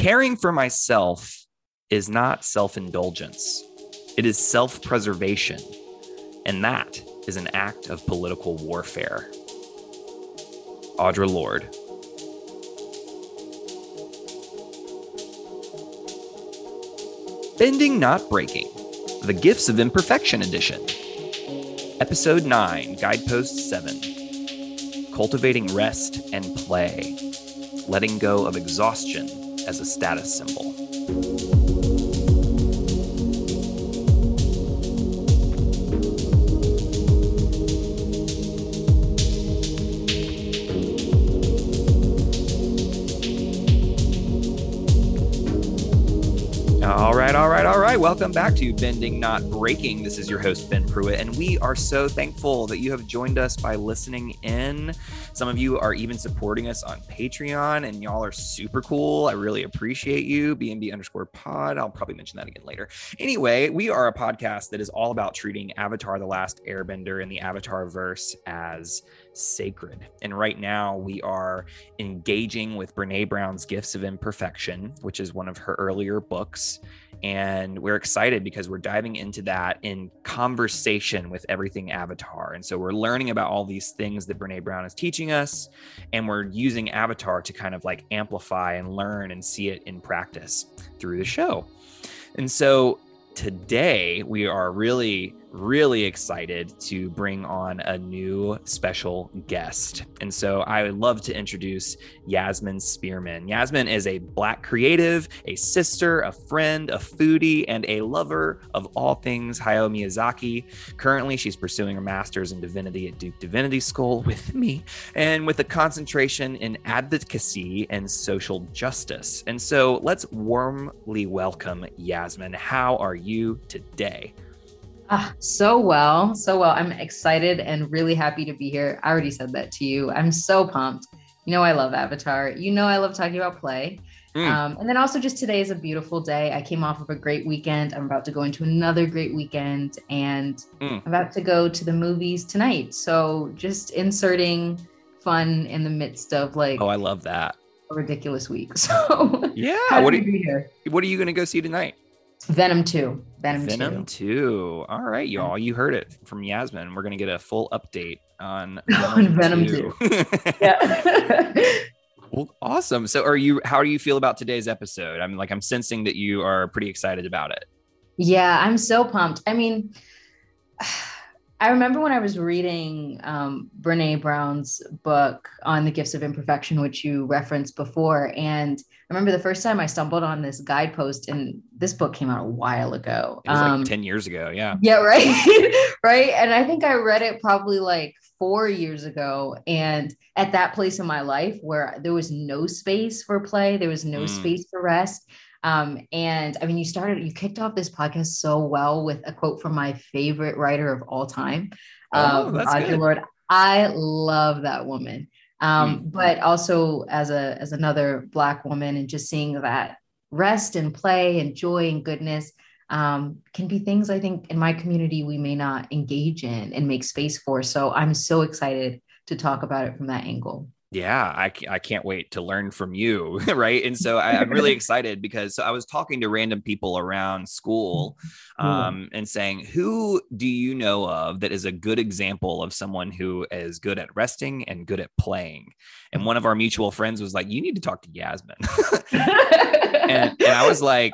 Caring for myself is not self indulgence, it is self preservation. And that is an act of political warfare. Audre Lorde. Bending Not Breaking, The Gifts of Imperfection Edition. Episode 9, Guidepost 7 Cultivating Rest and Play, Letting Go of Exhaustion as a Status Symbol. All right, all right, all right. Welcome back to Bending Not Breaking. This is your host, Ben Pruitt, and we are so thankful that you have joined us by listening in. Some of you are even supporting us on Patreon, and y'all are super cool. I really appreciate you. BNB underscore pod. I'll probably mention that again later. Anyway, we are a podcast that is all about treating Avatar The Last Airbender and the Avatar verse as sacred. And right now, we are engaging with Brene Brown's Gifts of Imperfection, which is one of her earlier books. And we're excited because we're diving into that in conversation with everything Avatar. And so we're learning about all these things that Brene Brown is teaching us. And we're using Avatar to kind of like amplify and learn and see it in practice through the show. And so today we are really really excited to bring on a new special guest. And so I would love to introduce Yasmin Spearman. Yasmin is a Black creative, a sister, a friend, a foodie, and a lover of all things Hayao Miyazaki. Currently, she's pursuing her master's in divinity at Duke Divinity School with me, and with a concentration in advocacy and social justice. And so let's warmly welcome Yasmin. How are you today? Ah, so well, so well. I'm excited and really happy to be here. I already said that to you. I'm so pumped. You know, I love Avatar. You know, I love talking about play. Mm. Um, and then also, just today is a beautiful day. I came off of a great weekend. I'm about to go into another great weekend, and mm. I'm about to go to the movies tonight. So, just inserting fun in the midst of like, oh, I love that a ridiculous week. So, yeah, what are you? What are you going to go see tonight? Venom 2. Venom, Venom 2. 2. All right, y'all. You heard it from Yasmin. We're going to get a full update on Venom, Venom 2. 2. yeah. well, awesome. So are you how do you feel about today's episode? I'm like I'm sensing that you are pretty excited about it. Yeah, I'm so pumped. I mean, I remember when I was reading um, Brene Brown's book on the gifts of imperfection, which you referenced before. And I remember the first time I stumbled on this guidepost, and this book came out a while ago. It was um, like 10 years ago. Yeah. Yeah, right. right. And I think I read it probably like four years ago. And at that place in my life where there was no space for play, there was no mm. space for rest. Um, and I mean, you started, you kicked off this podcast so well with a quote from my favorite writer of all time, oh, um, Audre Lorde. I love that woman. Um, mm-hmm. But also as a as another black woman, and just seeing that rest and play and joy and goodness um, can be things I think in my community we may not engage in and make space for. So I'm so excited to talk about it from that angle yeah I, I can't wait to learn from you right? And so I, am really excited because so i was talking to random people around school um, and saying who do you know of that is a good example of someone who is good at resting and good at playing? And one of our mutual friends was like you need to talk to yasmin. And, and i was like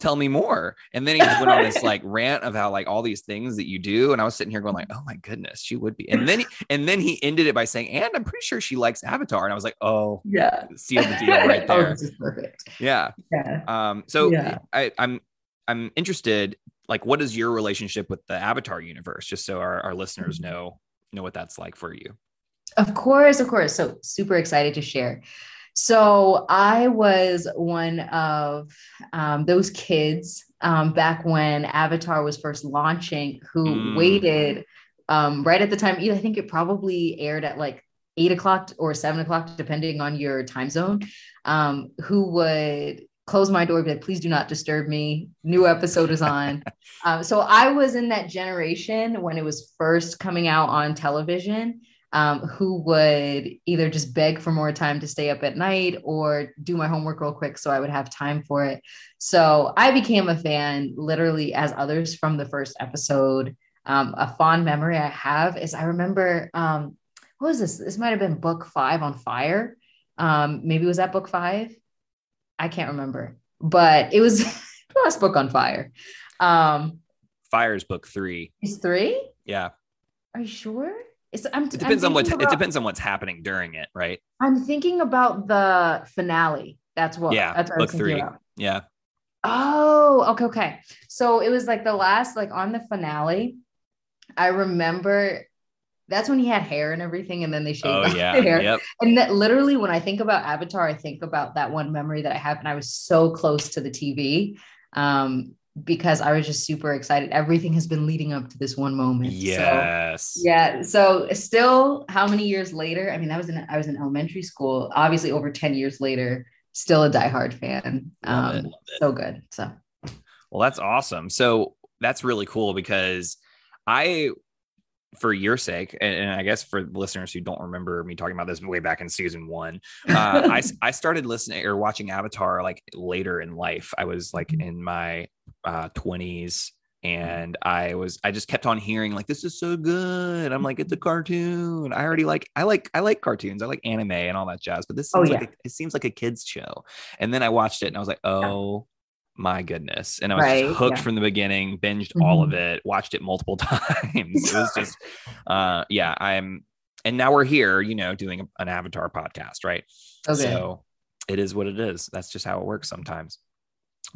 tell me more. And then he just went on this like rant of how like all these things that you do. And I was sitting here going like, oh my goodness, she would be. And then he, and then he ended it by saying, and I'm pretty sure she likes Avatar. And I was like, oh yeah, seal the deal right oh, there. oh, this is perfect. Yeah. Yeah. Um, so yeah. I, I'm I'm interested, like, what is your relationship with the Avatar universe? Just so our, our listeners mm-hmm. know know what that's like for you. Of course, of course. So super excited to share. So I was one of um, those kids um, back when Avatar was first launching who mm. waited um, right at the time. I think it probably aired at like eight o'clock or seven o'clock, depending on your time zone. Um, who would close my door, be like, please do not disturb me. New episode is on. um, so I was in that generation when it was first coming out on television. Um, who would either just beg for more time to stay up at night or do my homework real quick so I would have time for it. So I became a fan literally as others from the first episode. Um, a fond memory I have is I remember, um, what was this? This might have been book five on fire. Um, maybe was that book five? I can't remember, but it was the last book on fire. Um, Fire's book three. Is three? Yeah. Are you sure? It's, I'm, It depends I'm on what thinking it depends on what's happening during it, right? I'm thinking about the finale. That's what. Yeah, that's what I was book thinking three. about. Yeah. Oh, okay, okay. So it was like the last, like on the finale. I remember that's when he had hair and everything, and then they shaved Oh yeah. the hair. Yep. And that literally, when I think about Avatar, I think about that one memory that I have, and I was so close to the TV um, because I was just super excited. Everything has been leading up to this one moment. So, Yes. yeah. So still, how many years later? I mean, that was in I was in elementary school. Obviously, over ten years later, still a diehard fan. Love Um, it. so good. So Well, that's awesome. So that's really cool because I, for your sake, and, and I guess for listeners who don't remember me talking about this way back in season one, uh, I, I started listening or watching Avatar like later in life. I was like in my uh, 20s. And I was, I just kept on hearing like, this is so good. I'm like, it's a cartoon. I already like, I like, I like cartoons. I like anime and all that jazz. But this Oh, seems like yeah. a, it seems like a kids show. And then I watched it and I was like, oh my goodness. And I was Right, just hooked yeah. from the beginning, binged all of Mhm. it, watched it multiple times. it was just, uh, yeah, I'm, and now we're here, you know, doing an Avatar podcast, right? so. So it is what it is. That's just how it works sometimes.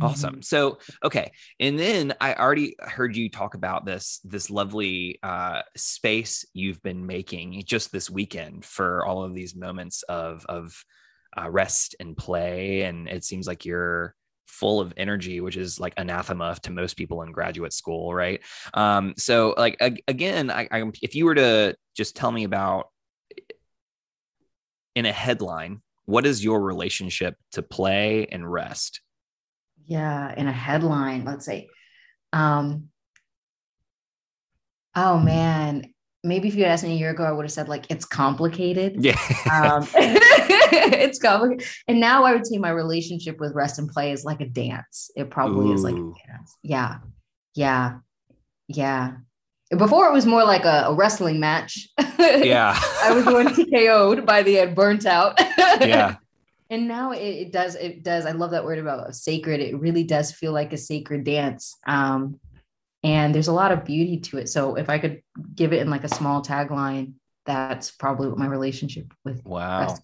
Awesome. Mhm. So, okay. And then I already heard you talk about this this lovely uh space you've been making just this weekend for all of these moments of of uh, rest and play and it seems like you're full of energy which is like anathema to most people in graduate school right? Um so like ag- again I, I if you were to just tell me about in a headline what is your relationship to play and rest? Yeah, in a headline, let's say. Um, oh man, maybe if you had asked me a year ago, I would have said like it's complicated. yeah Um, it's complicated. And now I would say my relationship with rest and play is like a dance. It probably is like a dance. Yeah. Yeah. Yeah. Before it was more like a, a wrestling match. yeah I was going TKO'd by the end, burnt out. yeah and now it, it does it does i love that word about sacred it really does feel like a sacred dance um and there's a lot of beauty to it so if i could give it in like a small tagline that's probably what my relationship with wow.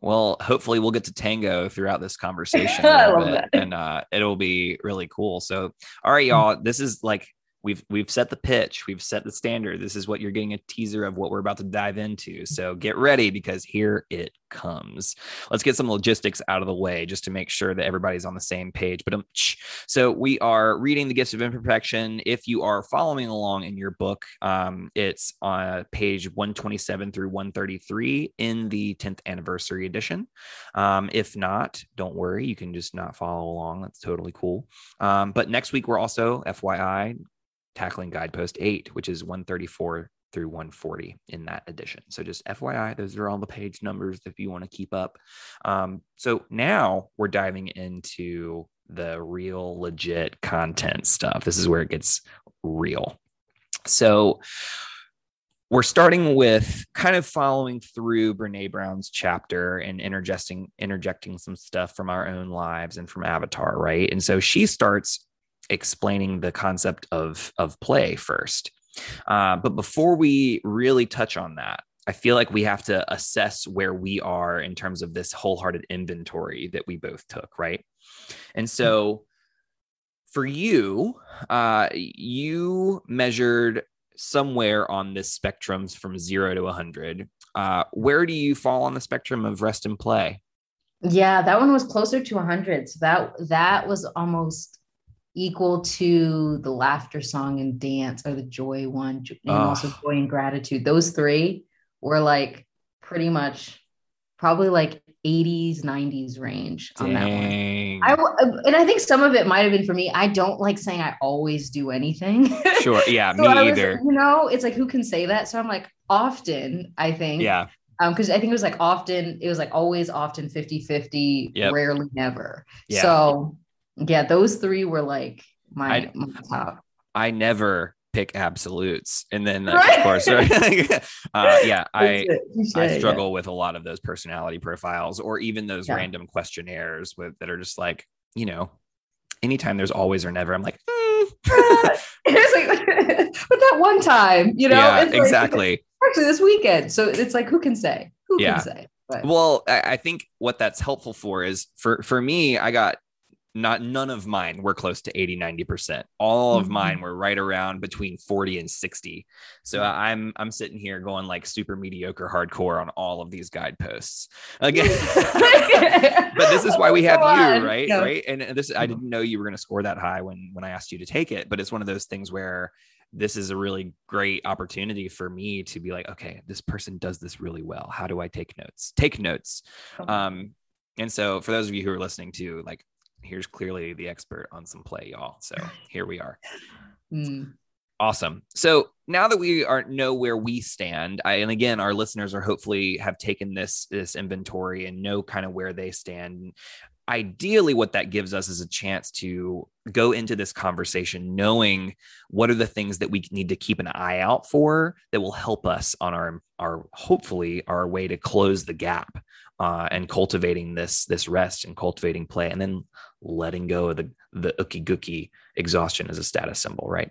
Well, hopefully we'll get to tango throughout this conversation. I love bit, that. And uh, it'll be really cool. So, all right, y'all, this is like we've we've set the pitch, we've set the standard. This is what you're getting a teaser of what we're about to dive into. So get ready because here it comes. Let's get some logistics out of the way just to make sure that everybody's on the same page. But um, so we are reading the gifts of imperfection. If you are following along in your book, um, it's on page 127 through 133 in the 10th anniversary edition. Um, if not, don't worry, you can just not follow along. That's totally cool. Um, but next week, we're also, FYI, tackling guidepost 8, which is 134 through 140 in that edition. So just FYI, those are all the page numbers if you want to keep up. Um, so now we're diving into the real legit content stuff. This is where it gets real. So we're starting with kind of following through Brene Brown's chapter and interjecting interjecting some stuff from our own lives and from Avatar, right? And so she starts explaining the concept of of play first. Uh, but before we really touch on that, I feel like we have to assess where we are in terms of this wholehearted inventory that we both took, right? And so for you, uh, you measured somewhere on this spectrum from zero to 100. Uh, where do you fall on the spectrum of rest and play? yeah that one was closer to 100 so that that was almost equal to the laughter song and dance or the joy one and Ah. also joy and gratitude those three were like pretty much probably like 80s 90s range on that one I and I think some of it might have been for me. I don't like saying I always do anything. Sure. Yeah. so me was, either. You know, it's like who can say that? So I'm like often. I think. Yeah. Um, because I think it was like often. It was like always, often 50-50, Yep. rarely, never. Yeah. So yeah, those three were like my, I- my top. I never pick absolutes, and then like, Right. of course, right? uh, yeah, I. Touche, I yeah. struggle with a lot of those personality profiles or even those Yeah. random questionnaires with that are just like, you know, anytime there's always or never, I'm like, mm. like but that one time, you know, yeah, like- exactly. actually this weekend. So it's like who can say? Who Yeah. can say? But Well, I, I think what that's helpful for is for for me, I got not none of mine were close to 80 90% all of Mhm. mine were right around between 40 and 60 so i'm i'm sitting here going like super mediocre hardcore on all of these guideposts. Again but this is why we have you right? Yeah. right? And this i Mhm. didn't know you were going to score that high when when i asked you to take it but it's one of those things where this is a really great opportunity for me to be like okay this person does this really well. How do i take notes? Take notes. Um and so for those of you who are listening to like here's clearly the expert on some play y'all so here we are Mm. Awesome. So now that we are know where we stand, I, and again, our listeners are hopefully have taken this this inventory and know kind of where they stand. Ideally, what that gives us is a chance to go into this conversation knowing what are the things that we need to keep an eye out for that will help us on our our hopefully our way to close the gap uh, and cultivating this this rest and cultivating play and then letting go of the the ookie gookie exhaustion as a status symbol, right?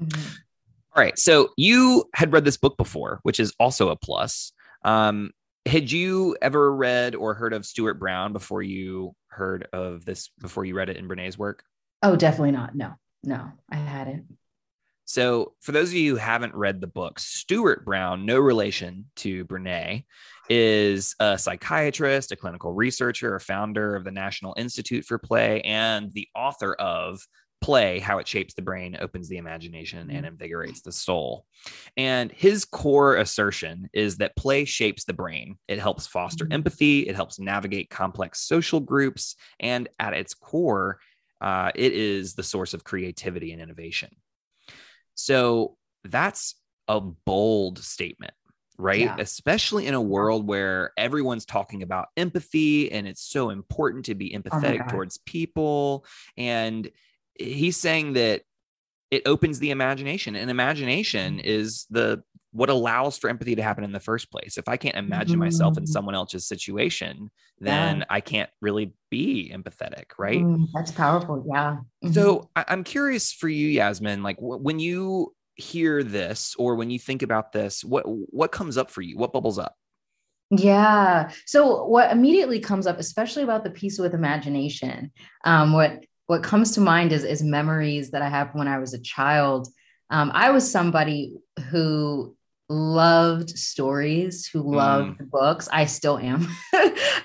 Mhm. All right. So you had read this book before, which is also a plus. Um, had you ever read or heard of Stuart Brown before you heard of this, before you read it in Brene's work? Oh, definitely not. No, no, I hadn't. So, for those of you who haven't read the book, Stuart Brown, no relation to Brene, is a psychiatrist, a clinical researcher, a founder of the National Institute for Play, and the author of Play How It Shapes the Brain, Opens the Imagination, and Invigorates the Soul. And his core assertion is that play shapes the brain. It helps foster Mhm. empathy, it helps navigate complex social groups, and at its core, uh, it is the source of creativity and innovation. So that's a bold statement, right? Yeah. Especially in a world where everyone's talking about empathy and it's so important to be oh empathetic God. towards people. And he's saying that it opens the imagination, and imagination is the what allows for empathy to happen in the first place. If I can't imagine myself in Mhm. someone else's situation, then I can't really be empathetic, right? Mm, that's powerful. Yeah. Mhm. So I- I'm curious for you, Yasmin, like wh- when you hear this or when you think about this, what what comes up for you? What bubbles up? Yeah. So what immediately comes up, especially about the piece with imagination, um, what what comes to mind is is memories that I have when I was a child. Um, I was somebody who loved stories, who loved books. I still am.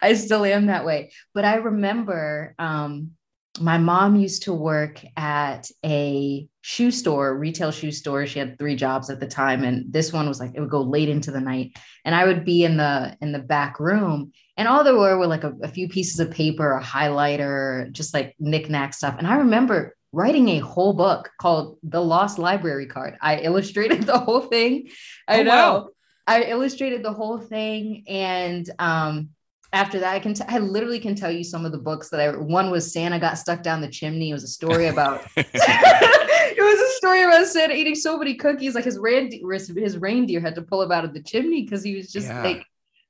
I still am that way. But I remember um, my mom used to work at a shoe store, retail shoe store. She had three jobs at the time, and this one was like it would go late into the night, and I would be in the in the back room, and all there were were like a, a few pieces of paper, a highlighter, just like knickknack stuff. And I remember writing a whole book called The Lost Library Card. I illustrated the whole thing. I Oh, know. wow. I illustrated the whole thing, and um, after that, I can t- I literally can tell you some of the books that I one was Santa got stuck down the chimney. It was a story about it was a story about Santa eating so many cookies, like his reindeer, his reindeer had to pull him out of the chimney because he was just Yeah. like,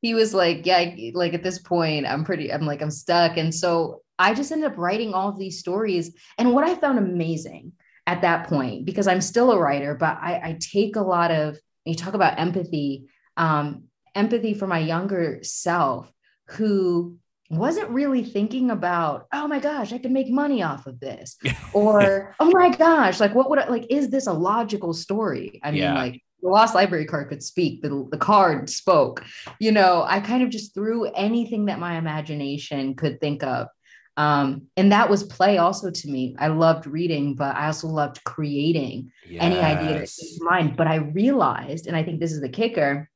he was like, yeah, like at this point, I'm pretty, I'm like, I'm stuck. And so I just ended up writing all of these stories. And what I found amazing at that point, because I'm still a writer, but I, I take a lot of, you talk about empathy, um, empathy for my younger self who wasn't really thinking about, oh my gosh, I could make money off of this or oh my gosh like what would I like is this a logical story i mean Yeah. like the lost library card could speak the, the card spoke. You know i kind of just threw anything that my imagination could think of. Um, and that was play also to me. I loved reading but i also loved creating any idea that came to mind. But i realized and i think this is the kicker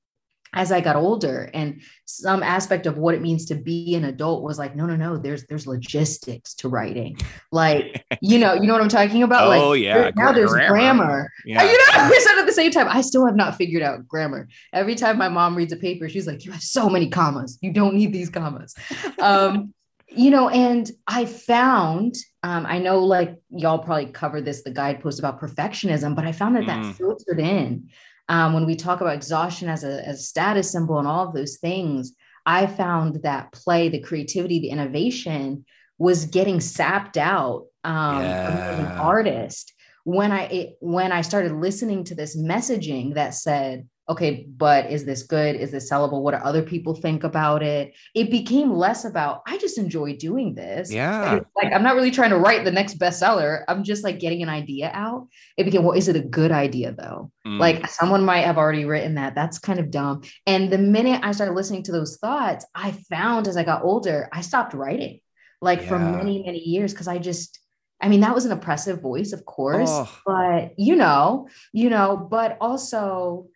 as I got older and some aspect of what it means to be an adult was like, no, no, no, there's there's logistics to writing. Like, you know, you know what I'm talking about? Oh like yeah. there- now there's grammar. grammar. Yeah. You know, we said at the same time, I still have not figured out grammar. Every time my mom reads a paper, she's like, You have so many commas. You don't need these commas. Um, you know, and I found, um, I know like y'all probably covered this, the guidepost about perfectionism, but I found that Mm. that filtered in um, when we talk about exhaustion as a, as a status symbol and all of those things. I found that play, the creativity, the innovation was getting sapped out um, from as an artist when I it, when I started listening to this messaging that said, okay, but is this good? Is this sellable? What do other people think about it? It became less about I just enjoy doing this. Yeah. Like I'm not really trying to write the next bestseller. I'm just like getting an idea out. It became, well, is it a good idea though? Mm. Like someone might have already written that. That's kind of dumb. And the minute I started listening to those thoughts, I found as I got older, I stopped writing like for many, many years because I just, I mean, that was an oppressive voice, of course, Oh. but you know, you know, but also,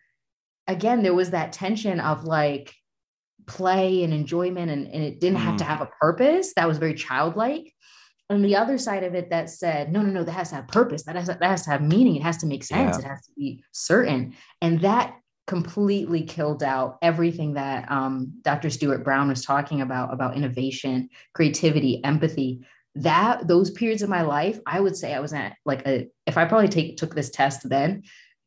again, there was that tension of like play and enjoyment, and, and it didn't have to Mm. have a purpose. That was very childlike. And the other side of it that said, no, no, no, that has to have purpose. That has, that has to have meaning. It has to make sense. Yeah. It has to be certain. And that completely killed out everything that um, Dr. Stuart Brown was talking about, about innovation, creativity, empathy. That those periods of my life, I would say I was at like a, if I probably take took this test then,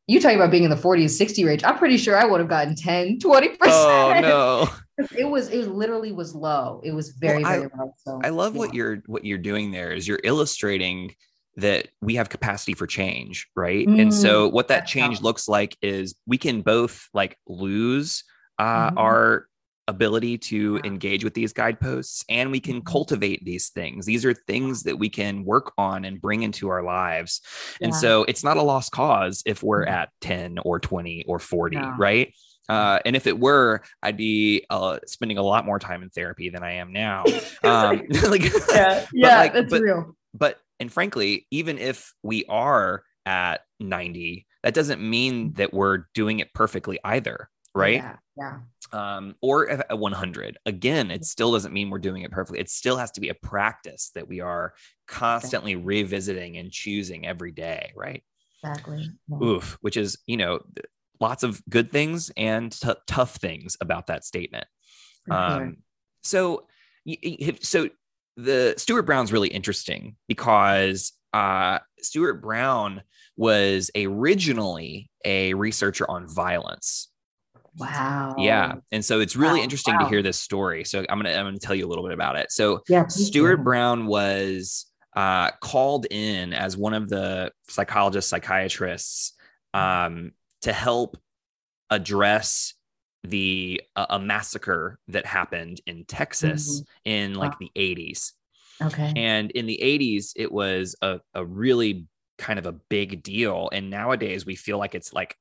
you talking about being in the 40 and 60 range, I'm pretty sure I would have gotten 10, 20%. Oh no. It was, it literally was low. It was very, Well, I- very low. So I love yeah. what you're what you're doing there is you're illustrating that we have capacity for change, right? and Mm, so what that change looks like is we can both like lose uh, Mhm. our ability to Yeah. engage with these guideposts and we can Mhm. cultivate these things. These are things that we can work on and bring into our lives. And so it's not a lost cause if we're Mhm. at 10 or 20 or 40, No. right? Uh, and if it were, I'd be uh, spending a lot more time in therapy than I am now. Um, like, yeah, yeah, like, that's but- real. but and frankly, even if we are at 90, that doesn't mean that we're doing it perfectly either, right? Yeah, yeah. Um, or at 100. Again, it still doesn't mean we're doing it perfectly. It still has to be a practice that we are constantly revisiting and choosing every day, right? exactly. Yeah. Oof, which is, you know, lots of good things and t- tough things about that statement. Um, so, so the Stuart Brown's really interesting because uh, Stuart Brown was originally a researcher on violence. Wow. Yeah, and so it's really Wow, interesting to hear this story. So I'm gonna I'm gonna tell you a little bit about it. So Yeah. Stuart. Brown was uh, called in as one of the psychologists, psychiatrists um, to help address the uh, a massacre that happened in Texas in like Wow. the 80s. Okay. And in the 80s, it was a, a really kind of a big deal. And nowadays, we feel like it's like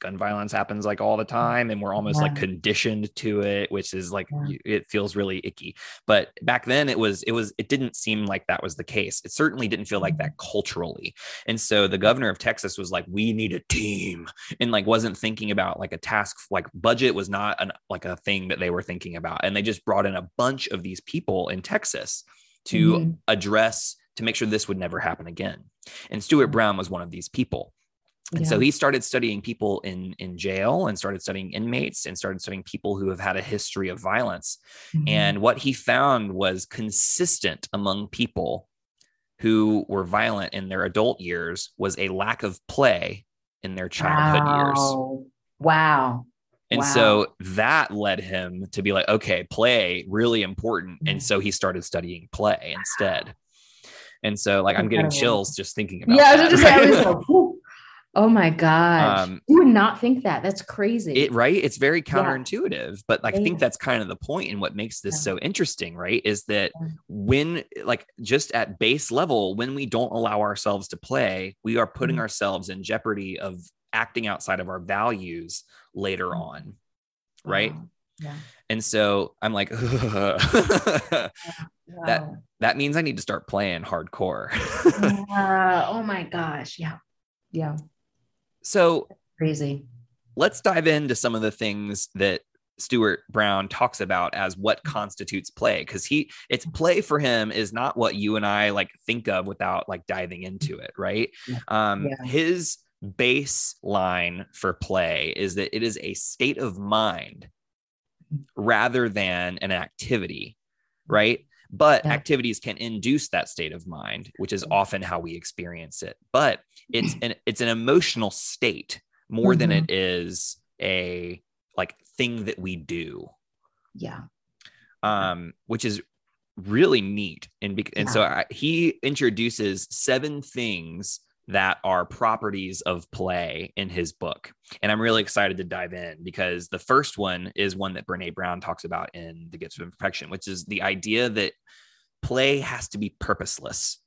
gun violence happens like all the time and we're almost like conditioned to it which is like Yeah. it feels really icky. But back then it was it was it didn't seem like that was the case. It certainly didn't feel like that culturally. And so the governor of texas was like we need a team and like wasn't thinking about like a task like budget was not an like a thing that they were thinking about. And they just brought in a bunch of these people in texas to Mhm. address to make sure this would never happen again. And stuart brown was one of these people and so he started studying people in in jail and started studying inmates and started studying people who have had a history of violence Mhm. and what he found was consistent among people who were violent in their adult years was a lack of play in their childhood years. wow. Wow. And Wow. so that led him to be like, okay, play really important. Mhm. And so he started studying play instead. And so like I'm getting chills just thinking about it. Yeah, I was that, just saying, I was like. Oh my gosh. Um, you would not think that. That's crazy. it right it's very Yeah. counterintuitive but like, i think that's kind of the point and what makes this Yeah. so interesting right is that Yeah. when like just at base level when we don't allow ourselves to play we are putting Mhm. ourselves in jeopardy of acting outside of our values later Mhm. on right Wow. Yeah. and so i'm like that Wow. that means i need to start playing hardcore Yeah. oh my gosh. Yeah. Yeah. So Crazy. let's dive into some of the things that Stuart Brown talks about as what mm-hmm. constitutes play because he it's mm-hmm. play for him is not what you and I like think of without like diving into it, right? Um yeah. his baseline for play is that it is a state of mind mm-hmm. rather than an activity, right? But yeah. activities can induce that state of mind, which is often how we experience it. But it's an it's an emotional state more mm-hmm. than it is a like thing that we do. Yeah. Um, which is really neat. And, be- and so I, he introduces seven things that are properties of play in his book. And I'm really excited to dive in because the first one is one that Brene Brown talks about in The Gifts of Imperfection, which is the idea that play has to be purposeless.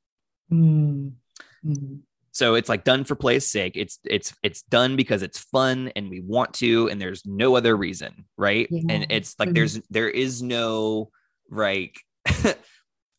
Mm-hmm. So it's like done for play's sake. It's it's it's done because it's fun and we want to, and there's no other reason, right? Yeah. And it's like mm-hmm. there's there is no like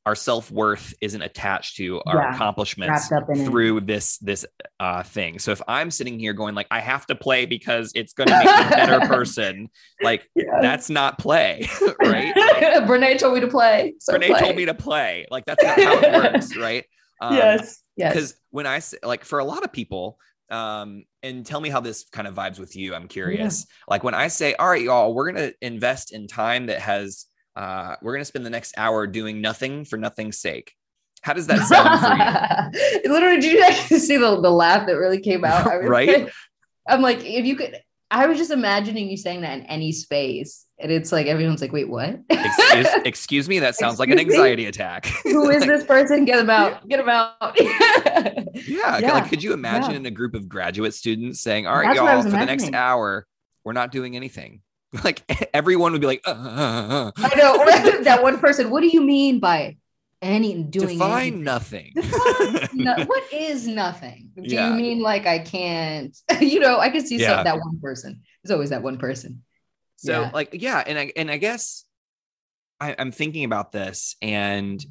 our self-worth isn't attached to our yeah, accomplishments through it. this this uh thing so if i'm sitting here going like i have to play because it's going to make me a better person like yeah. that's not play right like, brene told me to play so brene play. told me to play like that's not how it works right um, yes yes because when i say like for a lot of people um and tell me how this kind of vibes with you i'm curious yeah. like when i say all right y'all we're going to invest in time that has uh, we're going to spend the next hour doing nothing for nothing's sake. How does that sound for you? Literally, did you actually see the, the laugh that really came out? right? I'm like, if you could, I was just imagining you saying that in any space. And it's like, everyone's like, wait, what? excuse, excuse me. That sounds excuse like an anxiety me? attack. Who is this person? Get them out. Get them out. yeah. yeah. Like, could you imagine yeah. in a group of graduate students saying, all right, That's y'all, for the next hour, we're not doing anything. Like everyone would be like, uh, uh, uh. I know that one person. What do you mean by any doing? Define anything? nothing. Define no, what is nothing? Do yeah. you mean like I can't? you know, I can see yeah. some, that one person. There's always that one person. So yeah. like yeah, and I and I guess I, I'm thinking about this and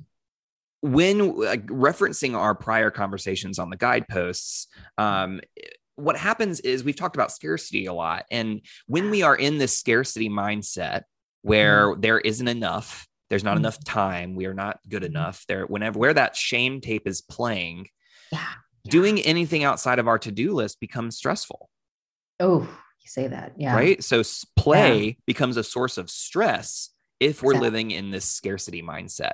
when like, referencing our prior conversations on the guideposts um, what happens is we've talked about scarcity a lot. And when we are in this scarcity mindset where mm-hmm. there isn't enough, there's not mm-hmm. enough time, we are not good mm-hmm. enough. There, whenever where that shame tape is playing, yeah. yeah. doing anything outside of our to-do list becomes stressful. Oh, you say that. Yeah. Right. So play yeah. becomes a source of stress if we're exactly. living in this scarcity mindset.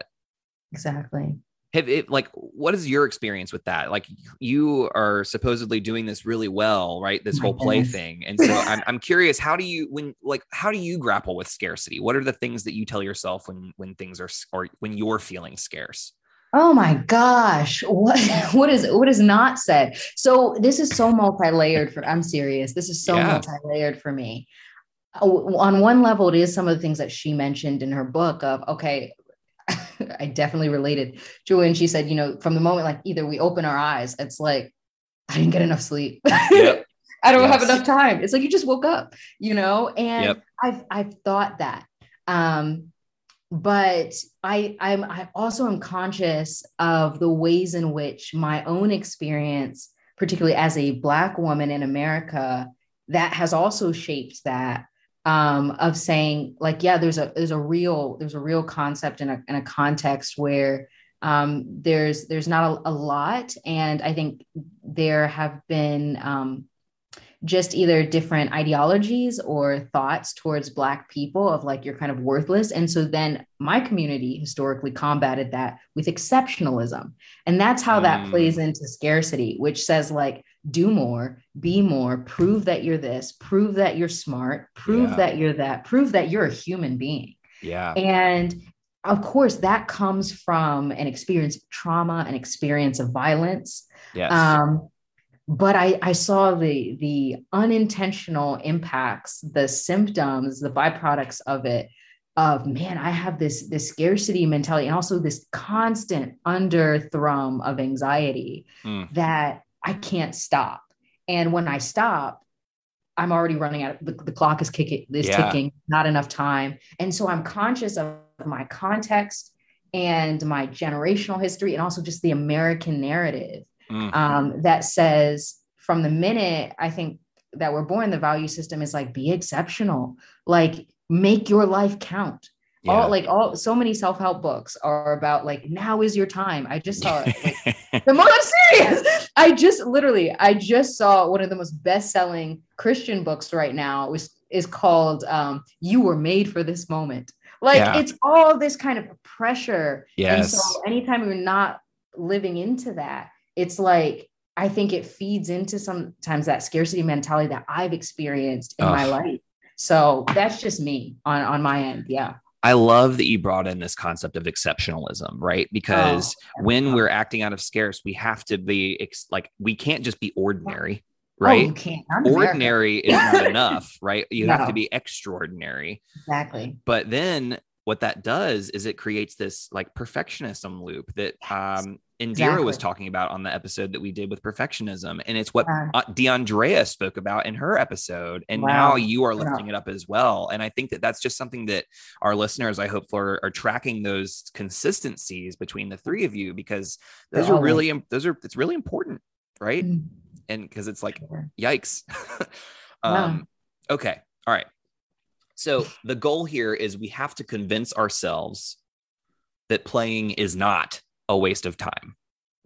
Exactly have it like what is your experience with that like you are supposedly doing this really well right this whole play thing and so I'm, I'm curious how do you when like how do you grapple with scarcity what are the things that you tell yourself when when things are or when you're feeling scarce Oh my gosh, what what is what is not said? So this is so multi-layered for I'm serious. This is so yeah. multi-layered for me. Oh, on one level, it is some of the things that she mentioned in her book of okay, I definitely related to when she said, you know, from the moment like either we open our eyes, it's like, I didn't get enough sleep. Yep. I don't yes. have enough time. It's like you just woke up, you know, and yep. I've I've thought that. Um, but I I'm I also am conscious of the ways in which my own experience, particularly as a black woman in America, that has also shaped that um, of saying like yeah there's a there's a real there's a real concept in a, in a context where um, there's there's not a, a, lot. And i think there have been um, just either different ideologies or thoughts towards black people of like you're kind of worthless. And so then my community historically combated that with exceptionalism. And that's how mm. that plays into scarcity which says like do more be more prove that you're this prove that you're smart prove yeah. that you're that prove that you're a human being yeah and of course that comes from an experience of trauma an experience of violence yes. um, but I, I saw the the unintentional impacts the symptoms the byproducts of it of man i have this this scarcity mentality and also this constant under thrum of anxiety mm. that i can't stop and when i stop i'm already running out the, the clock is kicking is yeah. ticking not enough time and so i'm conscious of my context and my generational history and also just the american narrative mm. um, that says from the minute I think that we're born, the value system is like be exceptional, like make your life count. Yeah. All like all so many self-help books are about like now is your time. I just saw it. Like, the most serious. I just literally I just saw one of the most best-selling Christian books right now was is called um, You Were Made for This Moment. Like yeah. it's all this kind of pressure. Yes. And so anytime you're not living into that, it's like I think it feeds into sometimes that scarcity mentality that I've experienced in Ugh. my life. So that's just me on on my end. Yeah. I love that you brought in this concept of exceptionalism, right? Because oh, when we're acting out of scarce, we have to be ex- like we can't just be ordinary, oh, right? Oh, ordinary is not enough, right? You no. have to be extraordinary. Exactly. But then what that does is it creates this like perfectionism loop that um Indira exactly. was talking about on the episode that we did with perfectionism. And it's what yeah. DeAndrea spoke about in her episode. And wow. now you are lifting yeah. it up as well. And I think that that's just something that our listeners, I hope, for are tracking those consistencies between the three of you because those are really, those are, it's really important. Right. Mm-hmm. And because it's like, sure. yikes. um, yeah. Okay. All right. So the goal here is we have to convince ourselves that playing is not a waste of time.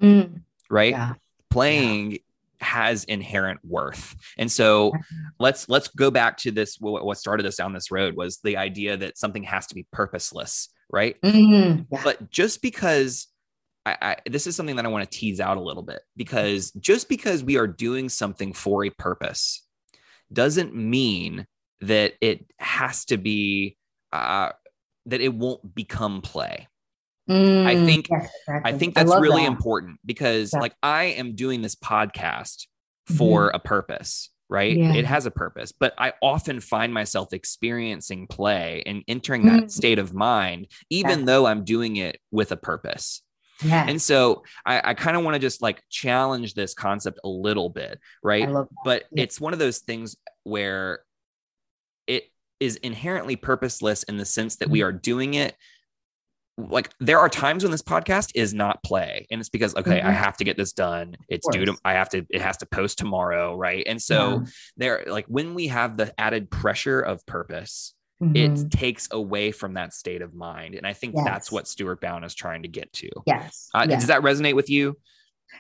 Mm, right? Yeah. Playing yeah. has inherent worth. And so let's let's go back to this what started us down this road was the idea that something has to be purposeless, right? Mm, yeah. But just because I, I, this is something that I want to tease out a little bit because just because we are doing something for a purpose doesn't mean that it has to be uh, that it won't become play. Mm, I think yes, exactly. I think that's I really that. important because yeah. like I am doing this podcast for mm-hmm. a purpose, right? Yeah. It has a purpose, but I often find myself experiencing play and entering that mm. state of mind, even yeah. though I'm doing it with a purpose. Yeah. And so I, I kind of want to just like challenge this concept a little bit, right? But it's one of those things where it is inherently purposeless in the sense that we mm-hmm. are doing it like there are times when this podcast is not play and it's because okay mm-hmm. i have to get this done it's due to i have to it has to post tomorrow right and so yeah. there like when we have the added pressure of purpose mm-hmm. it takes away from that state of mind and i think yes. that's what stuart brown is trying to get to yes. Uh, yes. does that resonate with you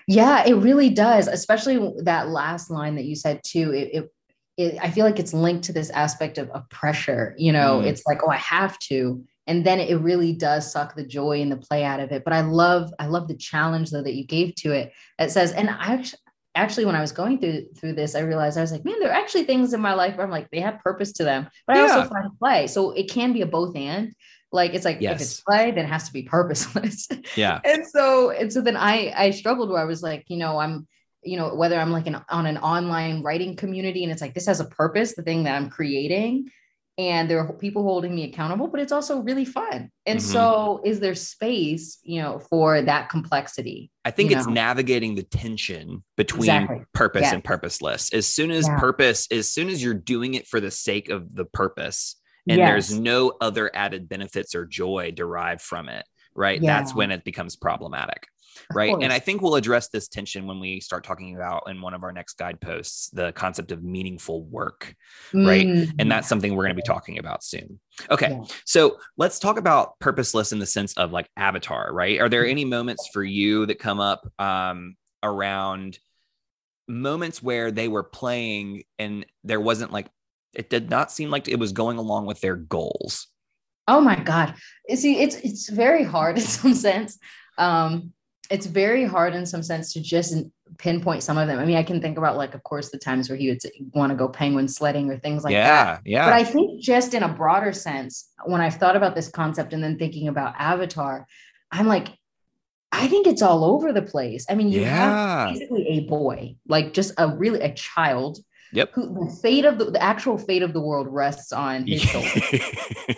yeah it really does especially that last line that you said too it, it, it i feel like it's linked to this aspect of, of pressure you know mm. it's like oh i have to and then it really does suck the joy and the play out of it. But i love i love the challenge though that you gave to it it says and i actually actually when i was going through through this i realized i was like man there are actually things in my life where i'm like they have purpose to them but yeah. i also find play. So it can be a both and. Like it's like yes. if it's play then it has to be purposeless. Yeah. And so and so then i i struggled where i was like you know i'm you know whether i'm like an, on an online writing community and it's like this has a purpose the thing that i'm creating and there are people holding me accountable but it's also really fun and mm-hmm. so is there space you know for that complexity i think it's know? navigating the tension between exactly. purpose yeah. and purposeless as soon as yeah. purpose as soon as you're doing it for the sake of the purpose and yes. there's no other added benefits or joy derived from it right yeah. that's when it becomes problematic right and i think we'll address this tension when we start talking about in one of our next guideposts the concept of meaningful work right mm-hmm. and that's something we're going to be talking about soon okay yeah. so let's talk about purposeless in the sense of like avatar right are there mm-hmm. any moments for you that come up um, around moments where they were playing and there wasn't like it did not seem like it was going along with their goals oh my god see it's it's very hard in some sense um it's very hard in some sense to just pinpoint some of them. I mean, I can think about like, of course, the times where he would want to go penguin sledding or things like yeah, that. Yeah. Yeah. But I think just in a broader sense, when I've thought about this concept and then thinking about Avatar, I'm like, I think it's all over the place. I mean, you yeah. have basically a boy, like just a really a child Yep. Who, the fate of the, the actual fate of the world rests on his shoulders.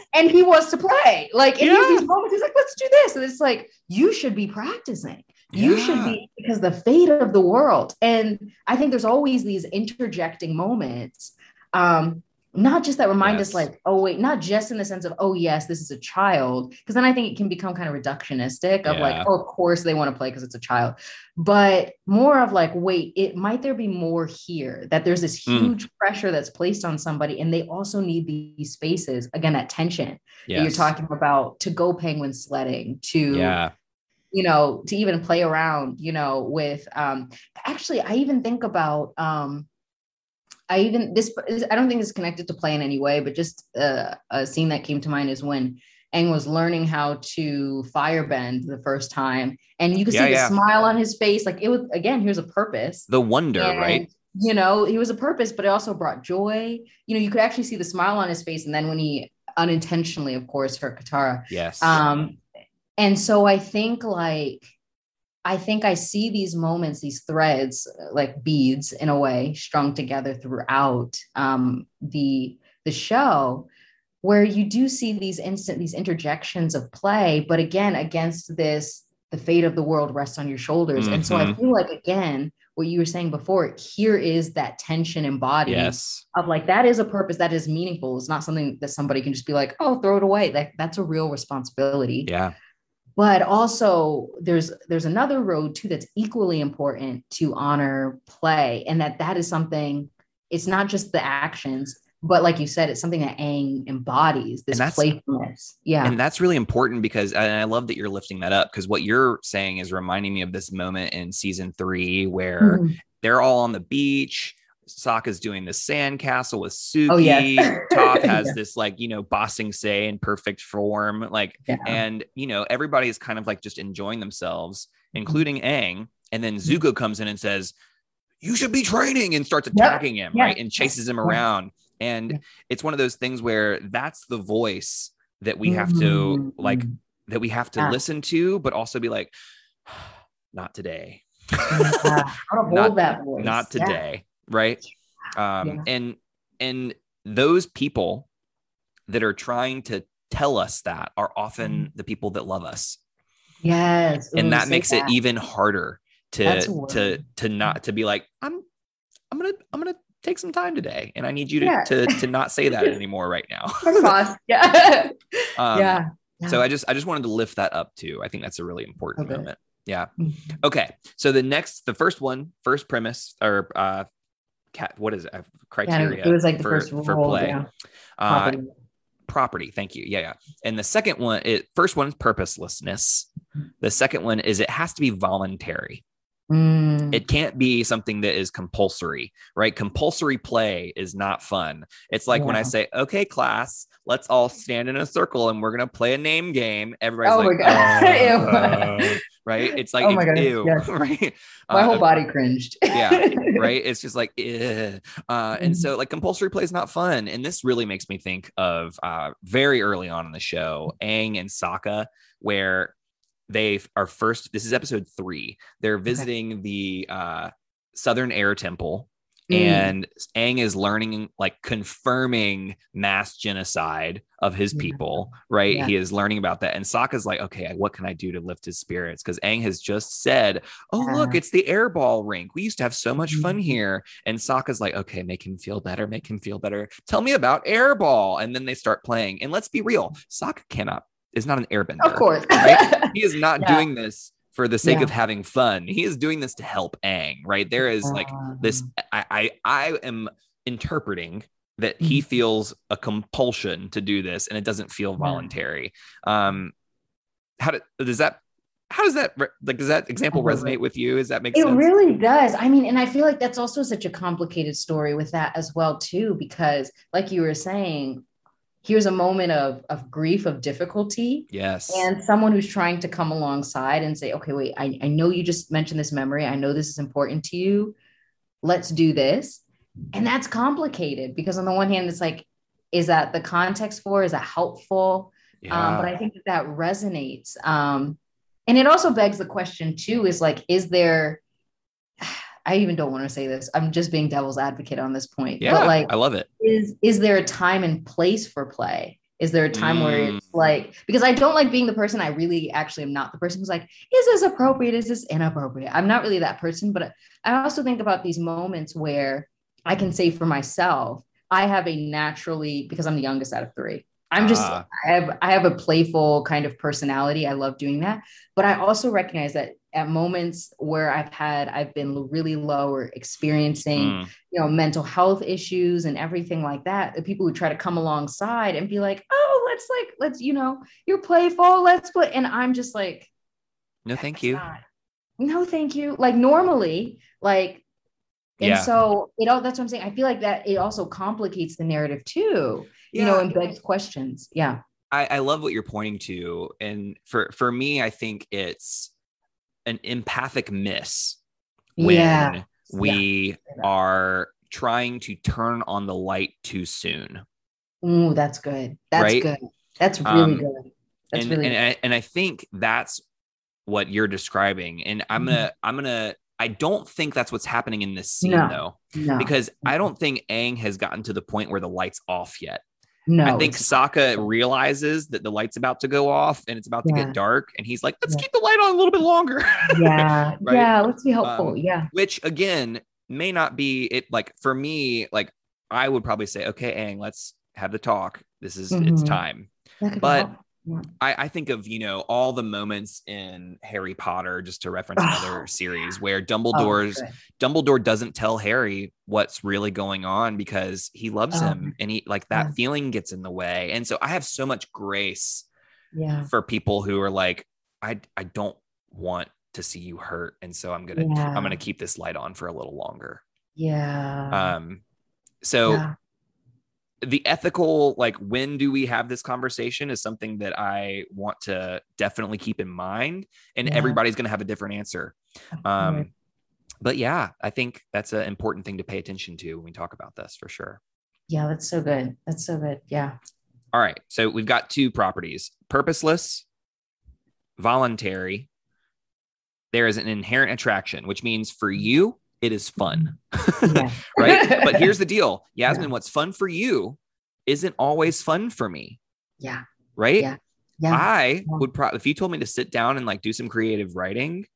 and he wants to play. Like, and yeah. these moments, he's like, let's do this. And it's like, you should be practicing. Yeah. You should be because the fate of the world. And I think there's always these interjecting moments. Um, not just that remind Yes. us like oh wait not just in the sense of oh yes this is a child because then i think it can become kind of reductionistic of Yeah. like oh of course they want to play because it's a child but more of like wait it might there be more here that there's this Mm. huge pressure that's placed on somebody and they also need these spaces again that tension that you're talking about to go penguin sledding to Yeah. you know to even play around you know with um actually i even think about um i even this i don't think it's connected to play in any way but just uh, a scene that came to mind is when Aang was learning how to firebend the first time and you could Yeah, see the yeah. smile on his face like it was again here's a purpose The wonder, and, right? You know, he was a purpose, but it also brought joy. You know, you could actually see the smile on his face. And then when he unintentionally, of course, hurt Katara. Yes. Um, and so I think like I think I see these moments, these threads, uh, like beads in a way, strung together throughout um, the the show, where you do see these instant these interjections of play, but again against this, the fate of the world rests on your shoulders, and so I Mhm. feel like again what you were saying before, here is that tension embodied yes. of like that is a purpose that is meaningful. It's not something that somebody can just be like, oh, throw it away. Like that's a real responsibility Yeah. But also there's there's another road too that's equally important to honor play and that that is something it's not just the actions but like you said it's something that Aang embodies this playfulness yeah And that's really important because, I love that you're lifting that up because what you're saying is reminding me of this moment in season three where Mhm. they're all on the beach. Sokka's doing the sandcastle with Suki. Oh, yeah. Toph has Yeah. this like, you know, bossing say in perfect form. Like, Yeah. and you know, everybody is kind of like just enjoying themselves, Mm-hmm. including Aang. And then Zuko comes in and says, You should be training and starts attacking him, right? And chases him around. And it's one of those things where that's the voice that we have to like Mhm. that we have to listen to, but also be like, not today. Yeah. Not- that voice not today right um Yeah. and and those people that are trying to tell us that are often Mm-hmm. the people that love us yes and that makes that. it even harder to to to not to be like i'm i'm gonna i'm gonna take some time today and i need you to Yeah. to, to not say that anymore right now yeah um, yeah so i just i just wanted to lift that up too i think that's a really important Okay. moment yeah Mhm. Okay. So the next, the first one, first premise or uh, cat, what is it? Criteria. it was like the for, first for play. yeah. Uh, Property. property. Thank you. Yeah, yeah. And the second one, it first one is purposelessness. Mm-hmm. The second one is it has to be voluntary. Mm. It can't be something that is compulsory, right? Compulsory play is not fun. It's like when I say, "Okay, class, let's all stand in a circle and we're gonna play a name game." Everybody's like, Oh like, my God. "Uh," right? It's like, Oh my goodness, ew, yes. right? my Uh, whole body cringed yeah right it's just like uh and so like compulsory play is not fun and this really makes me think of uh very early on in the show Aang and Sokka where they are first this is episode 3 they're visiting the uh southern air temple Mm. and Aang is learning like confirming mass genocide of his Yeah. people, right? Yeah. He is learning about that. And Sokka's like, okay, what can I do to lift his spirits? Because Aang has just said, Oh, look, it's the airball rink. We used to have so much fun Mhm. here. And Sokka's like, okay, make him feel better, make him feel better. Tell me about airball. And then they start playing. And let's be real, Sokka cannot, is not an airbender. of course Right? He is not Yeah. doing this for the sake Yeah. of having fun. He is doing this to help Aang, right? There is like this Um, I, I I am interpreting that he Mhm. feels a compulsion to do this and it doesn't feel voluntary um how do, does that how does that like does that example resonate with you Is that make It sense really does. I mean, and I feel like that's also such a complicated story with that as well, too, because like you were saying, here's a moment of of grief, of difficulty, yes and someone who's trying to come alongside and say, okay, wait, I, I know you just mentioned this memory. I know this is important to you. Let's do this. And that's complicated because on the one hand, it's like, is that the context for? Is that helpful? yeah Um, but I think that that resonates. Um, and it also begs the question too: is like, is there? I even don't want to say this. I'm just being devil's advocate on this point. yeah But like, i love it is is there a time and place for play? Is there a time where it's Mm. like because I don't like being the person. I really actually am not the person who's like, is this appropriate? Is this inappropriate? I'm not really that person. But I also think about these moments where I can say for myself, I have a naturally because I'm the youngest out of three. I'm just Ah. I have I have a playful kind of personality. I love doing that. But I also recognize that at moments where I've had I've been really low or experiencing, Mm, you know, mental health issues and everything like that, the people who try to come alongside and be like, "Oh, let's like let's, you know, you're playful, let's put." And I'm just like, no, thank you. not- No, thank you. Like normally, like and Yeah. so it all that's what I'm saying. I feel like that it also complicates the narrative too, you know, Yeah. and begs questions. Yeah. I, I love what you're pointing to. And for, for me, I think it's an empathic miss when yeah. we are trying to turn on the light too soon. Ooh, that's good. That's Right? good. That's really Um, good. That's and really and, good. I, and I think that's what you're describing. And I'm gonna I'm gonna I don't think that's what's happening in this scene No. though, no, because I don't think Aang has gotten to the point where the light's off yet. No, I think it's- Sokka realizes that the light's about to go off and it's about to Yeah. get dark, and he's like, "Let's Yeah. keep the light on a little bit longer." yeah, Right? yeah. Let's be helpful. Um, yeah. Which again may not be it. Like for me, like I would probably say, "Okay, Aang, let's have the talk. This is it's Mhm. time." But I, I think of you know all the moments in Harry Potter, just to reference another Oh, series where Oh, Dumbledore's good. Dumbledore doesn't tell Harry what's really going on because he loves Oh, him, and he like that yeah. feeling gets in the way. And so I have so much grace yeah. for people who are like, I I don't want to see you hurt, and so I'm gonna. I'm gonna keep this light on for a little longer. Yeah. Um, so. The ethical like when do we have this conversation is something that i want to definitely keep in mind and Yeah. everybody's going to have a different answer um but yeah i think that's an important thing to pay attention to when we talk about this for sure yeah, that's so good. That's so good. Yeah. all right so we've got two properties purposeless voluntary there is an inherent attraction which means for you it is fun Yeah. right but here's the deal yasmin Yeah. what's fun for you isn't always fun for me yeah. right Yeah. Yeah. I would probably, if you told me to sit down and like do some creative writing,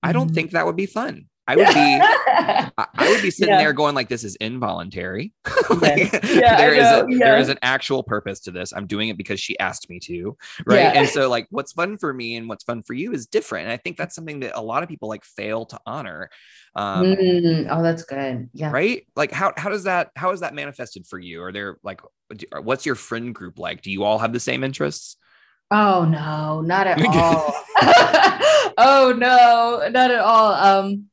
I don't Mhm. think that would be fun. I would be, I, would be sitting Yeah. there going like, this is involuntary. Like, Yeah, there is a, there is an actual purpose to this. I'm doing it because she asked me to, right? And so like, what's fun for me and what's fun for you is different. And I think that's something that a lot of people like fail to honor. Um, Mm, oh, that's good. Yeah. Right? Like, how how does that how is that manifested for you? Are there like, what's your friend group like? Do you all have the same interests? Oh no, not at all. oh no, not at all. Um,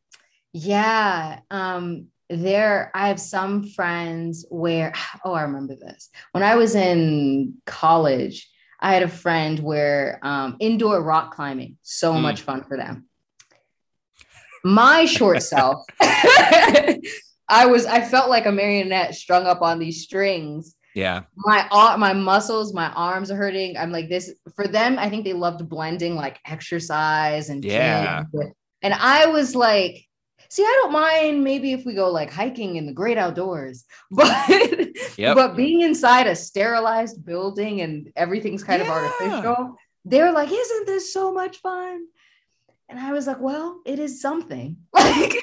yeah. Um, there I have some friends where oh, I remember this. When I was in college, I had a friend where um indoor rock climbing, so Mm. much fun for them. My short self, I was I felt like a marionette strung up on these strings Yeah. my ar- my muscles, my arms are hurting. I'm like this for them. I think they loved blending like exercise and Yeah. with- and I was like, see, I don't mind maybe if we go like hiking in the great outdoors, but Yep. but being inside a sterilized building and everything's kind Yeah. of artificial, they're like, isn't this so much fun? And I was like, well, it is something. Like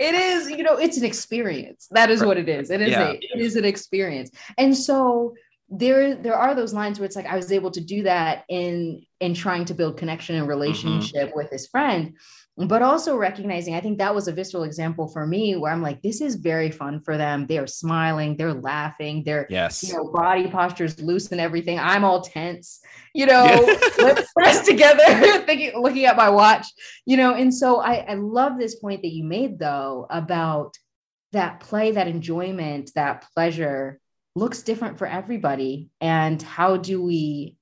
it is, you know, it's an experience. That is what it is. It is Yeah. a it is an experience. And so there there are those lines where it's like I was able to do that in in trying to build connection and mm-hmm. relationship with this friend but also recognizing i think that was a visceral example for me where i'm like this is very fun for them. They're smiling they're laughing they're Yes. you know body postures loose and everything. I'm all tense you know let's press together thinking looking at my watch you know. And so I, I love this point that you made though about that play that enjoyment that pleasure looks different for everybody. And how do we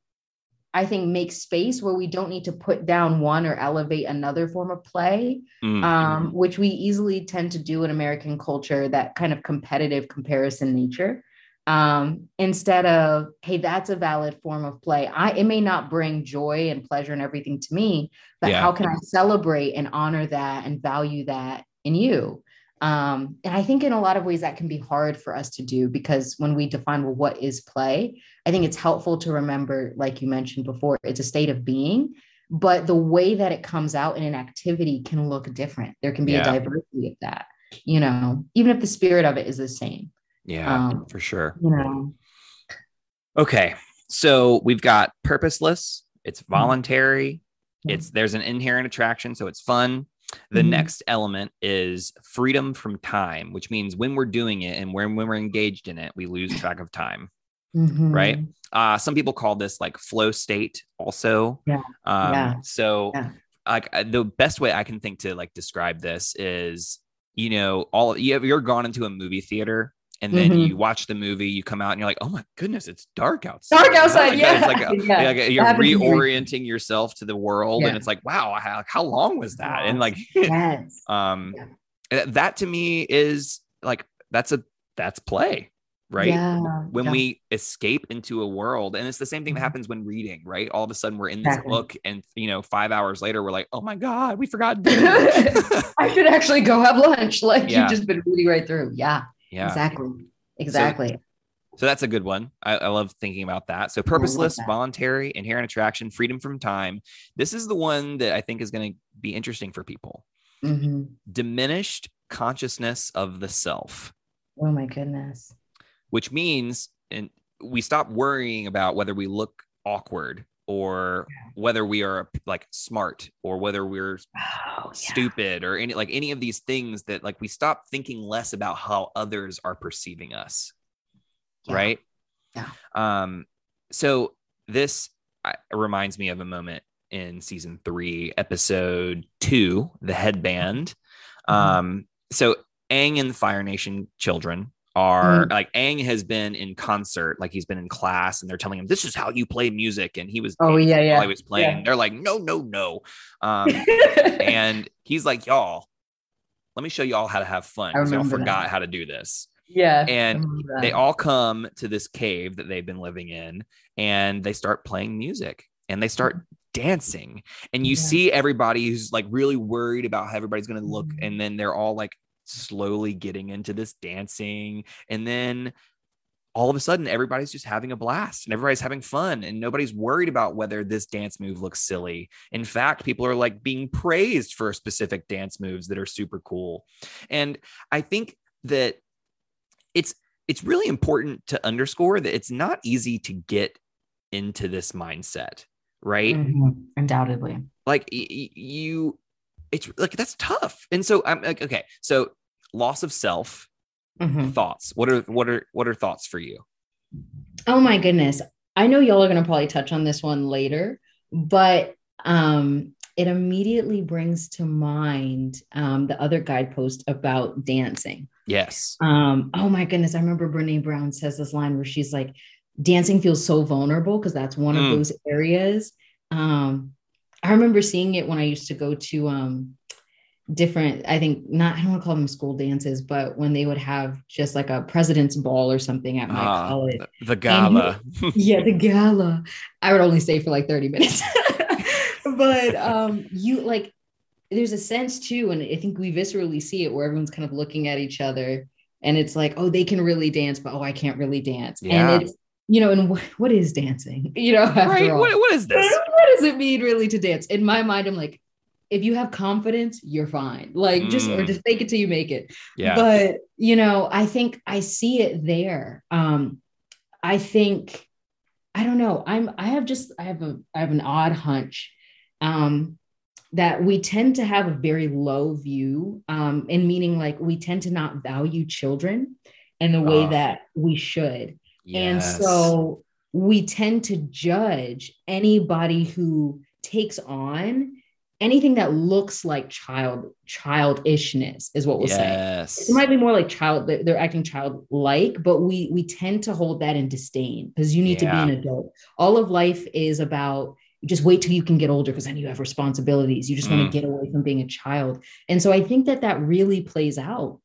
i think make space where we don't need to put down one or elevate another form of play Mm. um, which we easily tend to do in american culture that kind of competitive comparison nature um, instead of hey that's a valid form of play i it may not bring joy and pleasure and everything to me but Yeah. how can i celebrate and honor that and value that in you um, and i think in a lot of ways that can be hard for us to do because when we define well what is play i think it's helpful to remember like you mentioned before it's a state of being but the way that it comes out in an activity can look different there can be Yeah. a diversity of that you know even if the spirit of it is the same Yeah, um, for sure. You know. Okay. So we've got purposeless, it's mm-hmm. voluntary, mm-hmm. it's there's an inherent attraction, so it's fun. The mm-hmm. next element is freedom from time, which means when we're doing it and when, when we're engaged in it, we lose track of time. Mm-hmm. Right. Uh, some people call this like flow state also. Yeah. Um, yeah. So like uh, the best way I can think to like describe this is, you know, all you have, you're gone into a movie theater and then mm-hmm. you watch the movie, you come out and you're like, oh my goodness, it's dark outside. Dark outside, yeah. It's like, a, yeah. like a, you're reorienting yourself to the world, yeah. and it's like, wow, how, how long was that? And like, yes. um, yeah. that to me is like that's a that's play right yeah, when yeah. we escape into a world and it's the same thing that mm-hmm. happens when reading right all of a sudden we're in this exactly. book and you know five hours later we're like oh my god we forgot i should actually go have lunch like yeah. you've just been reading right through yeah yeah. Exactly. Exactly. So, so that's a good one. I, I, love thinking about that. So purposeless, that. voluntary, inherent attraction, freedom from time. This is the one that I think is going to be interesting for people. Mm-hmm. Diminished consciousness of the self. Oh my goodness. Which means, and we stop worrying about whether we look awkward or whether we are like smart or whether we're oh, stupid yeah. or any like any of these things that like we stop thinking less about how others are perceiving us yeah. right yeah um so this uh, reminds me of a moment in season 3 episode 2 the headband mm-hmm. um so Aang and the Fire Nation children are mm. like Aang has been in concert, like he's been in class, and they're telling him this is how you play music, and he was oh yeah yeah while he was playing. Yeah. They're like no no no, um, and he's like y'all, let me show y'all how to have fun. Y'all forgot that. how to do this. Yeah, and they all come to this cave that they've been living in, and they start playing music, and they start mm. dancing and you yeah. see everybody who's like really worried about how everybody's going to look mm-hmm. and then they're all like slowly getting into this dancing. And then all of a sudden, everybody's just having a blast and everybody's having fun and nobody's worried about whether this dance move looks silly. In fact, people are like being praised for specific dance moves that are super cool. And I think that it's it's really important to underscore that it's not easy to get into this mindset, right? Mm-hmm. Undoubtedly. Like y- you it's like that's tough. And so I'm like, okay, so loss of self, mm-hmm. thoughts. What are what are what are thoughts for you? Oh my goodness. I know y'all are gonna probably touch on this one later, but um it immediately brings to mind um, the other guidepost about dancing. Yes. Um, oh my goodness. I remember Brene Brown says this line where she's like, dancing feels so vulnerable because that's one mm. of those areas. Um, I remember seeing it when I used to go to um, different, I think not, I don't want to call them school dances, but when they would have just like a president's ball or something at my uh, college. The gala. yeah, the gala. I would only stay for like 30 minutes. but um, you like, there's a sense too, and I think we viscerally see it where everyone's kind of looking at each other and it's like, oh, they can really dance, but oh, I can't really dance. Yeah. And it's you know, and wh- what is dancing? You know, right? What, what is this? What does it mean really to dance? In my mind, I'm like, if you have confidence, you're fine. Like just or mm. just fake it till you make it. Yeah. But you know, I think I see it there. Um, I think I don't know. I'm I have just I have a I have an odd hunch. Um, that we tend to have a very low view um, in meaning like we tend to not value children in the way oh. that we should Yes. and so we tend to judge anybody who takes on anything that looks like child childishness is what we'll yes. say. It might be more like child they're acting childlike, but we we tend to hold that in disdain because you need yeah. to be an adult. All of life is about just wait till you can get older because then you have responsibilities. You just mm. want to get away from being a child. And so I think that that really plays out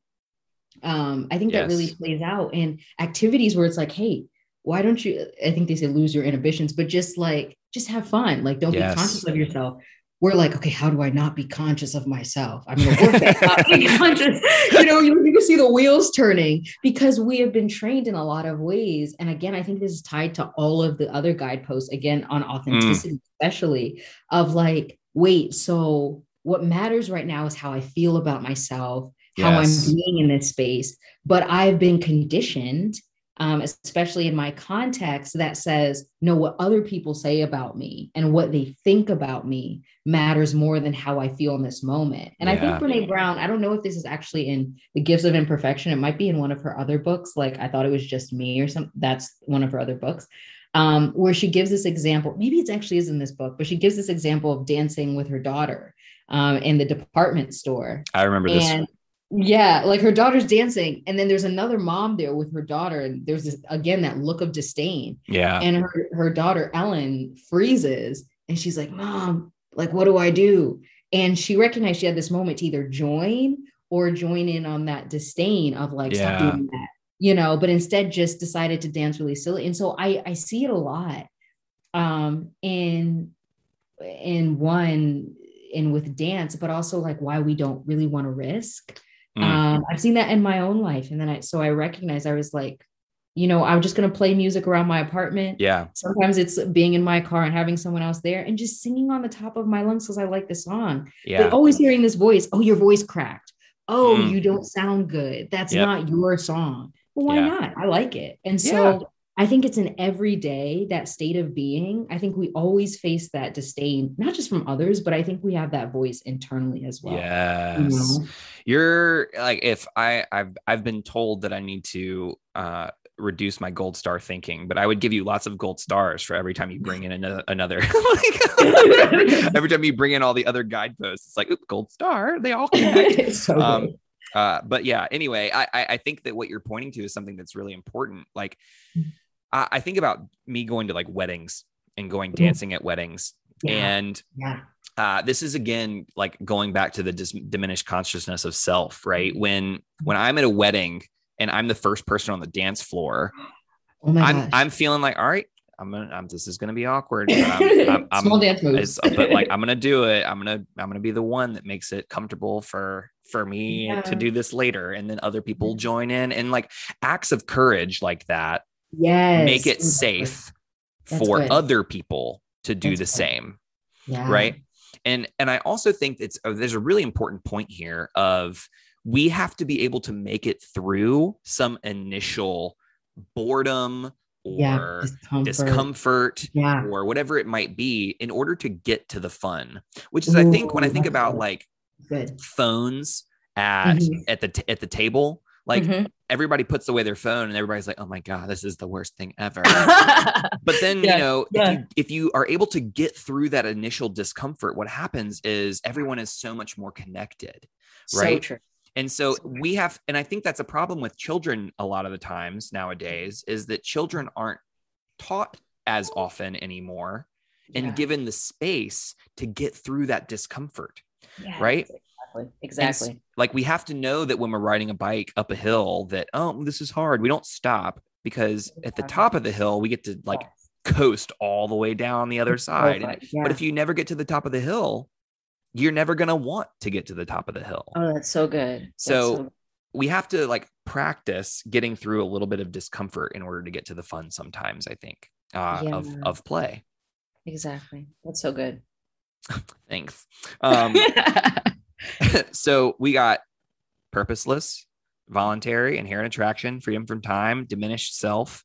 um, I think yes. that really plays out in activities where it's like, hey, why don't you? I think they say lose your inhibitions, but just like, just have fun. Like, don't yes. be conscious of yourself. We're like, okay, how do I not be conscious of myself? I'm going to work at not being conscious. You know, you, you can see the wheels turning because we have been trained in a lot of ways. And again, I think this is tied to all of the other guideposts, again, on authenticity, mm. especially of like, wait, so what matters right now is how I feel about myself how I'm being in this space. But I've been conditioned, um, especially in my context, that says, no, what other people say about me and what they think about me matters more than how I feel in this moment. And I think Brene Brown, I don't know if this is actually in The Gifts of Imperfection. It might be in one of her other books. Like I thought it was just me or something. That's one of her other books. Um, where she gives this example, maybe it actually is in this book, but she gives this example of dancing with her daughter um, in the department store. I remember this. And yeah, like her daughter's dancing, and then there's another mom there with her daughter, and there's this again that look of disdain. yeah. And her her daughter Ellen freezes, and she's like, "Mom, like, what do I do?" And she recognized she had this moment to either join or join in on that disdain of like, Yeah. "Stop doing that," you know. But instead, just decided to dance really silly. And so I I see it a lot, um, in in one in with dance, but also like why we don't really want to risk. Mm. Um, I've seen that in my own life. And then I, so I recognized I was like, you know, I'm just going to play music around my apartment. yeah. Sometimes it's being in my car and having someone else there and just singing on the top of my lungs because I like the song. Yeah. But always hearing this voice, oh, your voice cracked. Oh, Mm. you don't sound good. That's Yep. not your song. Well, why Yeah. not? I like it. And so. I think it's an everyday that state of being. I think we always face that disdain, not just from others, but I think we have that voice internally as well. you Yes. know? You're like if I I've I've been told that I need to uh reduce my gold star thinking, but I would give you lots of gold stars for every time you bring in another another like, every time you bring in all the other guideposts. It's like oop, gold star, they all connect. So Um, uh but yeah anyway I, I i think that what you're pointing to is something that's really important like Mm-hmm. I, I think about me going to like weddings and going Mhm. dancing at weddings yeah, and yeah, uh, this is again like going back to the dis- diminished consciousness of self right when when i'm at a wedding and i'm the first person on the dance floor oh my i'm gosh. i'm feeling like all right i'm gonna I'm, this is gonna be awkward i'm, I'm, I'm small dance moves. but like i'm gonna do it i'm gonna i'm gonna be the one that makes it comfortable for for me Yeah. to do this later and then other people join in and like acts of courage like that yes, make it Exactly. safe That's for good. other people to do That's the good. same Yeah. right and and i also think it's uh, there's a really important point here of we have to be able to make it through some initial boredom Yeah, or discomfort. discomfort Yeah, or whatever it might be in order to get to the fun which is i think when i think about like good. phones at Mhm. at the t- at the table like Mhm. everybody puts away their phone and everybody's like oh my god this is the worst thing ever but then Yeah, you know yeah. if you if you are able to get through that initial discomfort what happens is everyone is so much more connected so right? true. and so So we have and i think that's a problem with children a lot of the times nowadays is that children aren't taught as often anymore and Yeah. given the space to get through that discomfort Yes, right? Exactly. And like we have to know that when we're riding a bike up a hill that oh this is hard we don't stop because at the top of the hill we get to like Yes. coast all the way down the other side Perfect. Yeah. but if you never get to the top of the hill you're never going to want to get to the top of the hill oh, that's so good. That's So- we have to like practice getting through a little bit of discomfort in order to get to the fun sometimes i think uh, of of play exactly. That's so good. thanks um so we got purposeless, voluntary, inherent attraction, freedom from time, diminished self,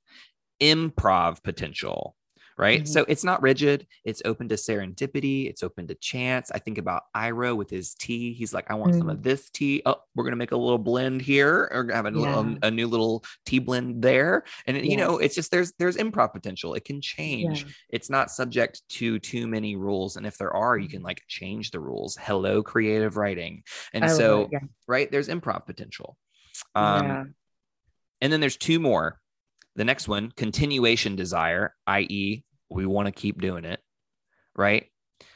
improv potential. Right. Mhm. So it's not rigid. It's open to serendipity. It's open to chance. I think about Iroh with his tea. He's like, I want some of this tea. Oh, we're going to make a little blend here or have a, little, a new little tea blend there. And, you know, it's just there's there's improv potential. It can change Yeah. it's not subject to too many rules and if there are you can like change the rules hello creative writing and I so it. Yeah. right there's improv potential um yeah. and then there's two more the next one continuation desire i.e we want to keep doing it right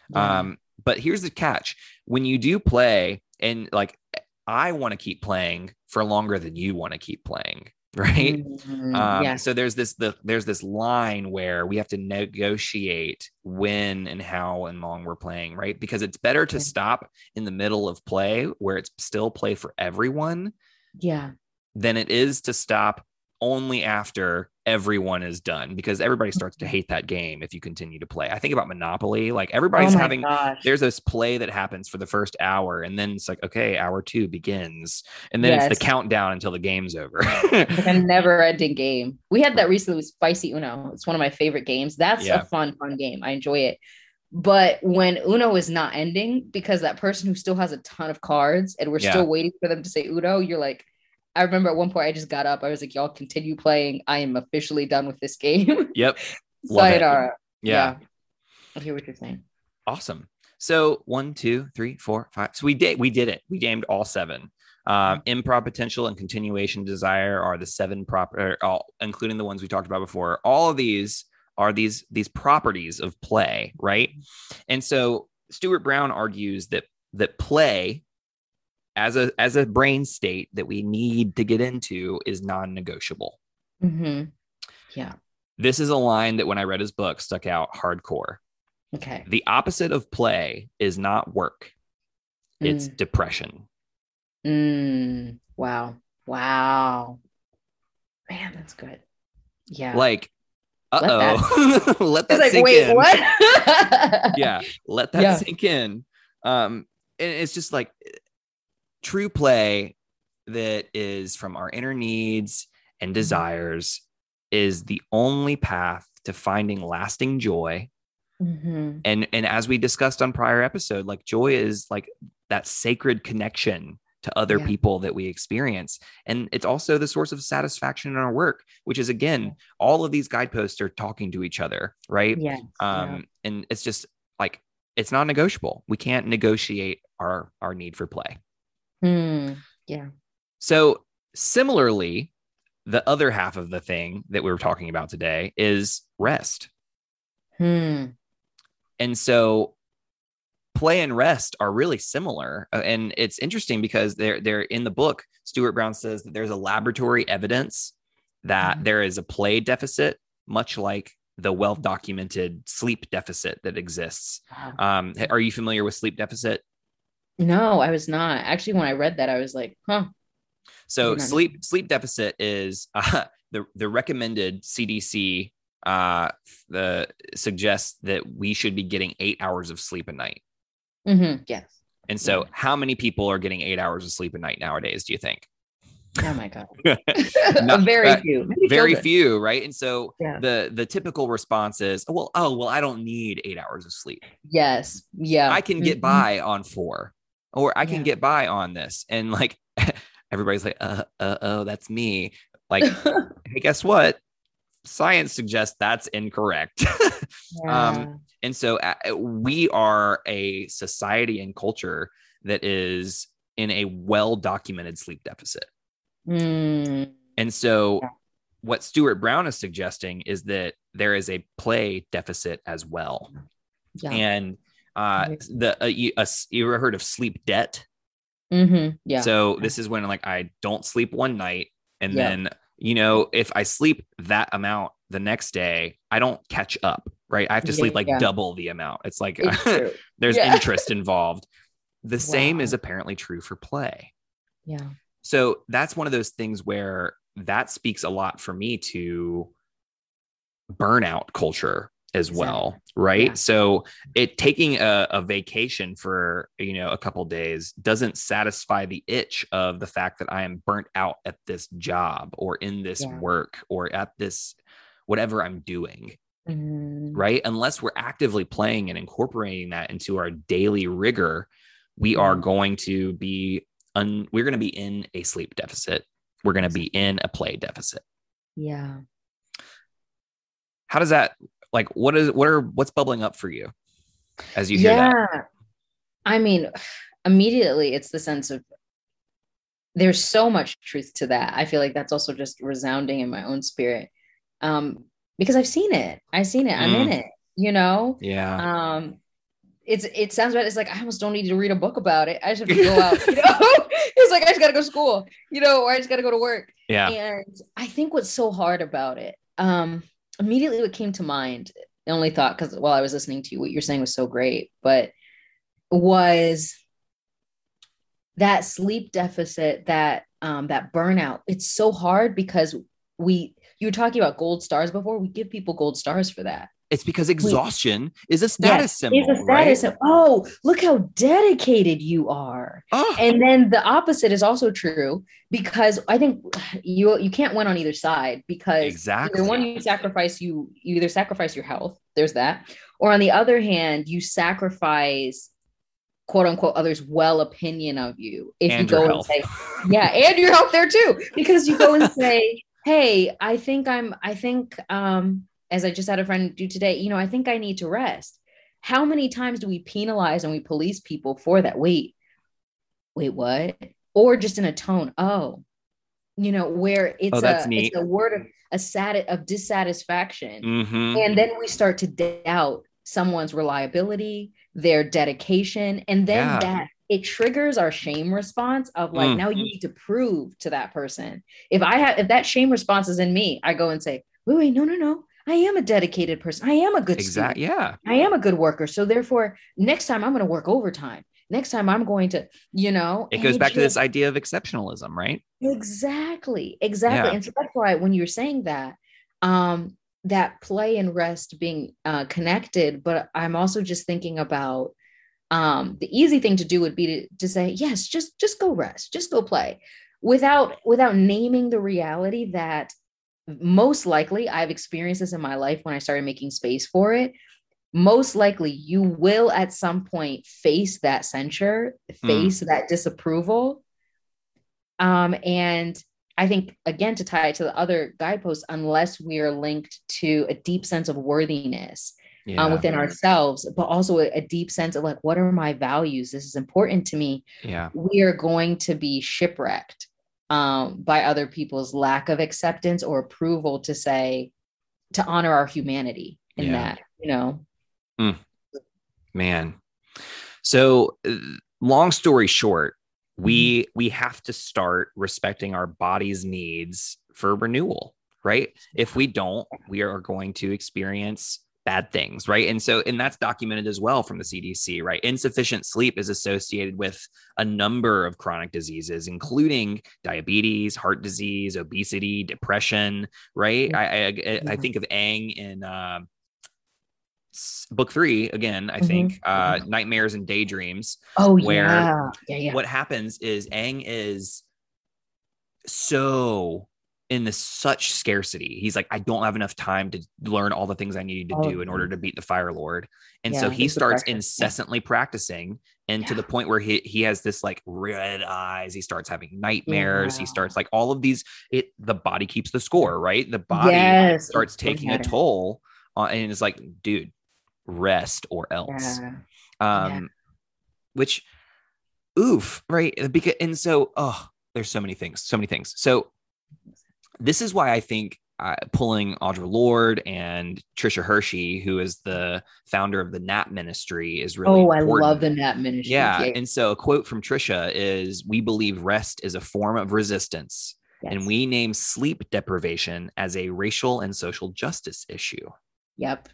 Yeah. um but here's the catch when you do play and like i want to keep playing for longer than you want to keep playing right Mhm. um, yeah. So there's this the there's this line where we have to negotiate when and how and long we're playing, right? Because it's better to Yeah. stop in the middle of play where it's still play for everyone Yeah. than it is to stop only after everyone is done because everybody starts to mm-hmm. hate that game if you continue to play. I think about Monopoly, like oh everybody's Oh having gosh. there's this play that happens for the first hour and then it's like okay, hour 2 begins and then it's the countdown until the game's over. a never ending game. We had that recently with Spicy Uno. It's one of my favorite games. That's Yeah. a fun, fun game. I enjoy it. But when Uno is not ending because that person who still has a ton of cards and we're Yeah. still waiting for them to say Uno, you're like, I remember at one point I just got up. I was like, y'all continue playing. I am officially done with this game. yep. Sayonara. Yeah. I hear what you're saying. Awesome. So one, two, three, four, five. So we did we did it. We gamed all seven. Um, improv potential and continuation desire are the seven proper, all, including the ones we talked about before. All of these are these these properties of play, right? And so Stuart Brown argues that that play as a as a brain state that we need to get into is non-negotiable. hmm Yeah. This is a line that when I read his book stuck out hardcore. Okay. The opposite of play is not work. It's depression. Mm. Wow. Wow. Man, that's good. Yeah. Like, uh Let that- oh, let that like, sink wait, in. what? yeah, let that Yeah. sink in. Um, and it's just like true play that is from our inner needs and desires is the only path to finding lasting joy. Mhm. And and as we discussed on prior episode, like joy is like that sacred connection to other Yeah. people that we experience. And it's also the source of satisfaction in our work, which is again, all of these guideposts are talking to each other, right? Yeah. um and it's just like it's not negotiable we can't negotiate our our need for play Hmm. Yeah. so similarly the other half of the thing that we were talking about today is rest Hmm. and so play and rest are really similar Uh, and it's interesting because they're they're in the book stuart brown says that there's a laboratory evidence that Mhm. there is a play deficit much like the well documented sleep deficit that exists um, are you familiar with sleep deficit No, I was not. Actually, when I read that, I was like, huh. So sleep sleep deficit is uh, the the recommended CDC uh, the suggests that we should be getting eight hours of sleep a night. Mm-hmm. Yes. And so, Yeah. how many people are getting eight hours of sleep a night nowadays? Do you think? Oh my God. Not- very uh, few. Maybe Very children. few, right? And so Yeah. the the typical response is, oh, well, oh well, I don't need eight hours of sleep. Yes. Yeah. I can get Mhm. by on four, or I can Yeah. get by on this. And like everybody's like, uh, uh, oh, that's me. Like, hey, guess what? Science suggests that's incorrect. Yeah. um, and so uh, we are a society and culture that is in a well documented sleep deficit. Mm. And so, Yeah. what Stuart Brown is suggesting is that there is a play deficit as well. And uh, the uh, you, uh, you ever heard of sleep debt? hmm Yeah. So this is when like I don't sleep one night and Yeah. then you know if I sleep that amount the next day, I don't catch up, right? I have to sleep like Yeah. double the amount. It's like It's there's Yeah. interest involved. The same is apparently true for play. Yeah. So that's one of those things where that speaks a lot for me to burnout culture as well, right? Yeah. So it taking a, a vacation for you know a couple days doesn't satisfy the itch of the fact that I am burnt out at this job or in this Yeah. work or at this whatever I'm doing, Mhm. right? Unless we're actively playing and incorporating that into our daily rigor, we are going to be un- we're going to be in a sleep deficit. We're going to be in a play deficit. Yeah. How does that like what is what are what's bubbling up for you as you hear that? I mean, immediately it's the sense of there's so much truth to that. I feel like that's also just resounding in my own spirit. Um, because I've seen it. I've seen it. I'm in it, you know? Yeah. Um, it's it sounds bad. It's like I almost don't need to read a book about it. I just have to go out, you know. it's like I just gotta go to school, you know, or I just gotta go to work. Yeah. And I think what's so hard about it, um, immediately what came to mind, the only thought, because while I was listening to you, what you're saying was so great, but was that sleep deficit, that um, that burnout. It's so hard because we you were talking about gold stars before. We give people gold stars for that. It's because exhaustion is a status Yes, symbol. It's a status right? symbol. Oh, look how dedicated you are. Oh, And then the opposite is also true because I think you you can't win on either side because exactly. either one you sacrifice you you either sacrifice your health there's that or on the other hand you sacrifice quote unquote others well opinion of you if And you go health. and say yeah and your health there too because you go and say hey i think i'm i think um as i just had a friend do today you know i think i need to rest how many times do we penalize and we police people for that wait wait what or just in a tone oh you know where it's Oh, a neat. it's a word of a sat of dissatisfaction Mhm. and then we start to doubt someone's reliability their dedication and then Yeah. that it triggers our shame response of like Mm. now you need to prove to that person if i have if that shame response is in me i go and say wait wait no no no i am a dedicated person i am a good student. Exactly. Yeah. I am a good worker. So therefore, next time I'm going to work overtime. Next time I'm going to, you know, It goes back to this idea of exceptionalism, right? Exactly. Exactly. Yeah. And so that's why when you were saying that, um, that play and rest being uh, connected, but I'm also just thinking about um, the easy thing to do would be to, to say, yes, just just go rest, just go play, without without naming the reality that most likely I've experienced this in my life when I started making space for it. Most likely, you will at some point face that censure, face that disapproval. Um, and I think, again, to tie it to the other guideposts, unless we are linked to a deep sense of worthiness Yeah. um, within ourselves, but also a, a deep sense of like, what are my values? This is important to me yeah. we are going to be shipwrecked um, by other people's lack of acceptance or approval to say to honor our humanity in Yeah. that you know? Man. So uh, long story short we we have to start respecting our body's needs for renewal right? If we don't we are going to experience bad things right? And so and that's documented as well from the cdc right? Insufficient sleep is associated with a number of chronic diseases including diabetes heart disease obesity depression right? I i, I- I think of Aang in um book three again i think uh nightmares and daydreams oh Where- yeah. Yeah yeah. what happens is Aang is so in this such scarcity. He's like, I don't have enough time to learn all the things I need to Oh, do in order to beat the Fire Lord. And so he starts incessantly practicing and to the point where he he has this like red eyes. He starts having nightmares. He starts like all of these, it the body keeps the score, right? The body yes starts taking a toll on, and it's like, dude, rest or else yeah. um Yeah. which oof right because and so oh there's so many things so many things so this is why i think uh, pulling audre lorde and tricia hersey who is the founder of the nap ministry is really oh i love the nap ministry yeah and so a quote from tricia is we believe rest is a form of resistance Yes. and we name sleep deprivation as a racial and social justice issue yep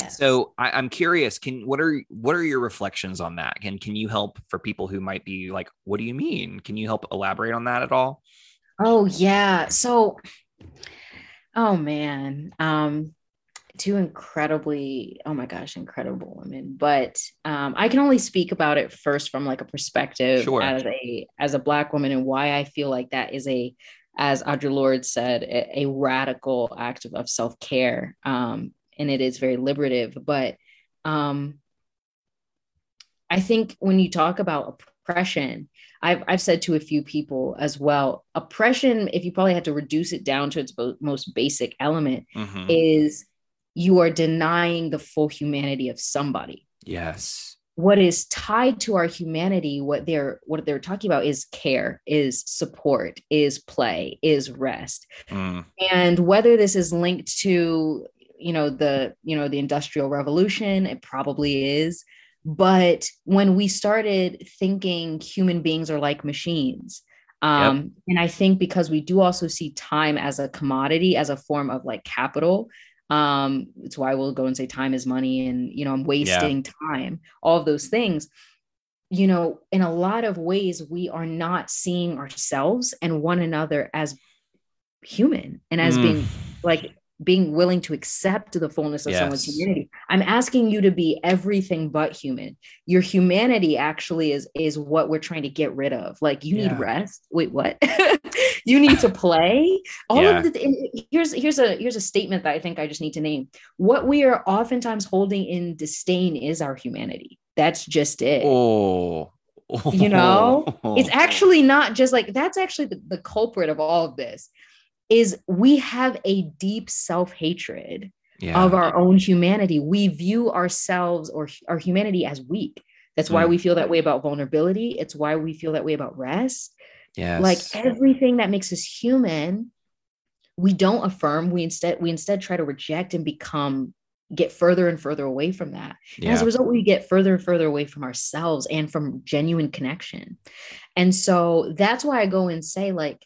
yes. so I, I'm curious. Can what are what are your reflections on that? Can can you help for people who might be like, what do you mean? Can you help elaborate on that at all? Oh yeah. So oh man. Um two incredibly oh my gosh, incredible women. But um I can only speak about it first from like a perspective Sure. as a as a black woman and why I feel like that is a as Audre Lorde said, a, a radical act of, of self-care. Um and it is very liberative. But um I think when you talk about oppression, I've, I've said to a few people as well oppression, if you probably had to reduce it down to its bo- most basic element, Mhm. is you are denying the full humanity of somebody. Yes. What is tied to our humanity, what they're what they're talking about is care, is support, is play, is rest Mm. and whether this is linked to you know the you know the industrial revolution it probably is but when we started thinking human beings are like machines um and i think because we do also see time as a commodity as a form of like capital um it's why we'll go and say time is money and you know i'm wasting time all of those things. You know in a lot of ways we are not seeing ourselves and one another as human and as Mm. being like being willing to accept the fullness of yes. someone's humanity. I'm asking you to be everything but human. Your humanity actually is is what we're trying to get rid of. Like you yeah. need rest. Wait, what? you need to play. All yeah. of the here's here's a here's a statement that I think I just need to name. What we are oftentimes holding in disdain is our humanity. That's just it. Oh. You know, it's actually not just like that's actually the, the culprit of all of this is we have a deep self-hatred yeah. of our own humanity. We view ourselves or our humanity as weak. That's why mm. we feel that way about vulnerability. It's why we feel that way about rest. Yes. Like everything that makes us human, we don't affirm. We instead we instead try to reject and become get further and further away from that. Yeah. as a result, we get further and further away from ourselves and from genuine connection. And so that's why I go and say, like,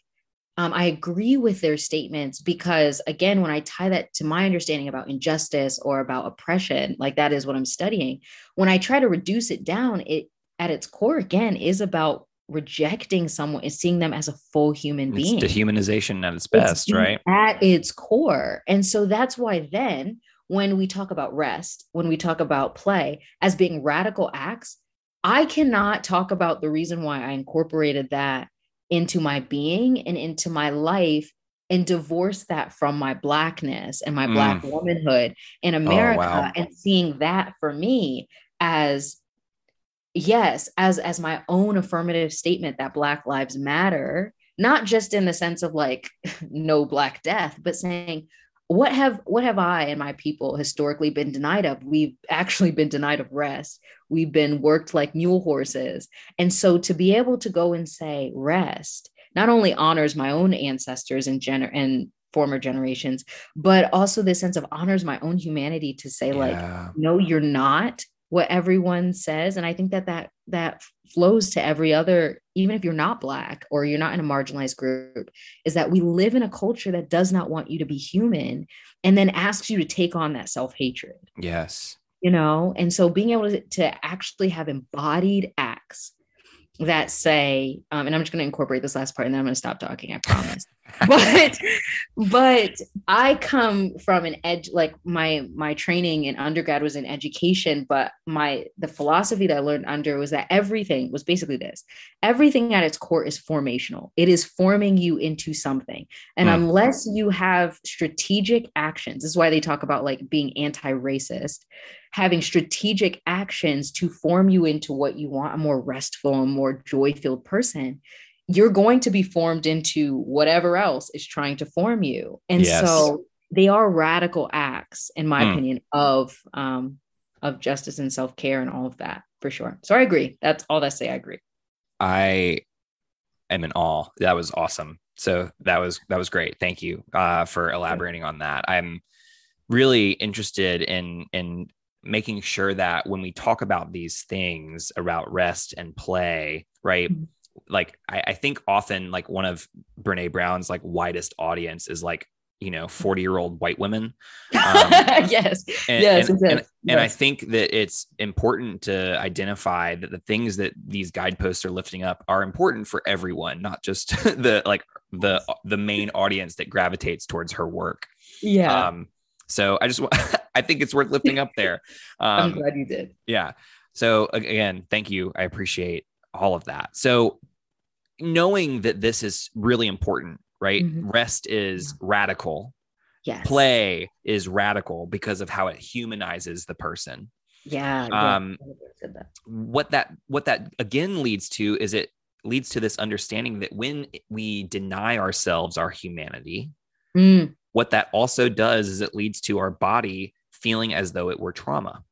um, I agree with their statements because, again, when I tie that to my understanding about injustice or about oppression, like that is what I'm studying. When I try to reduce it down, it at its core, again, is about rejecting someone and seeing them as a full human it's being. Dehumanization at its best, it's right? At its core. And so that's why then, when we talk about rest, when we talk about play as being radical acts, I cannot talk about the reason why I incorporated that into my being and into my life and divorce that from my blackness and my mm. black womanhood in America oh, wow. and seeing that for me as yes as as my own affirmative statement that black lives matter not just in the sense of like no black death but saying what have what have i and my people historically been denied of? We've actually been denied of rest. We've been worked like mule horses. And so to be able to go and say rest not only honors my own ancestors and gener and former generations but also this sense of honors my own humanity to say yeah. like no you're not what everyone says. And i think that that that flows to every other even if you're not black or you're not in a marginalized group is that we live in a culture that does not want you to be human and then asks you to take on that self-hatred. Yes. You know? And so being able to, to actually have embodied acts that say, um, and I'm just going to incorporate this last part and then I'm going to stop talking, I promise. but, but I come from an edge, like my, my training in undergrad was in education, but my, the philosophy that I learned under was that everything was basically this, everything at its core is formational. It is forming you into something. And mm. unless you have strategic actions, this is why they talk about like being anti-racist, having strategic actions to form you into what you want a more restful and more joy filled person, you're going to be formed into whatever else is trying to form you. And yes. so they are radical acts, in my mm. opinion, of um, of justice and self care and all of that for sure. So I agree. That's all that say. I agree. I am in awe. That was awesome. So that was that was great. Thank you uh, for elaborating on that. I'm really interested in in making sure that when we talk about these things about rest and play, right? Mm-hmm. Like I, I, think often like one of Brene Brown's like widest audience is like, you know, 40 year old white women. Um, yes. And, yes, and, and, and I think that it's important to identify that the things that these guideposts are lifting up are important for everyone, not just the like the the main audience that gravitates towards her work. Yeah. Um, so I just I think it's worth lifting up there. Um, I'm glad you did. Yeah. So again, thank you. I appreciate all of that. So knowing that this is really important, right? Mm-hmm. Rest is radical. Yes. Play is radical because of how it humanizes the person. Yeah. Um, yeah. what that what that again leads to is it leads to this understanding that when we deny ourselves our humanity, mm what that also does is it leads to our body feeling as though it were trauma.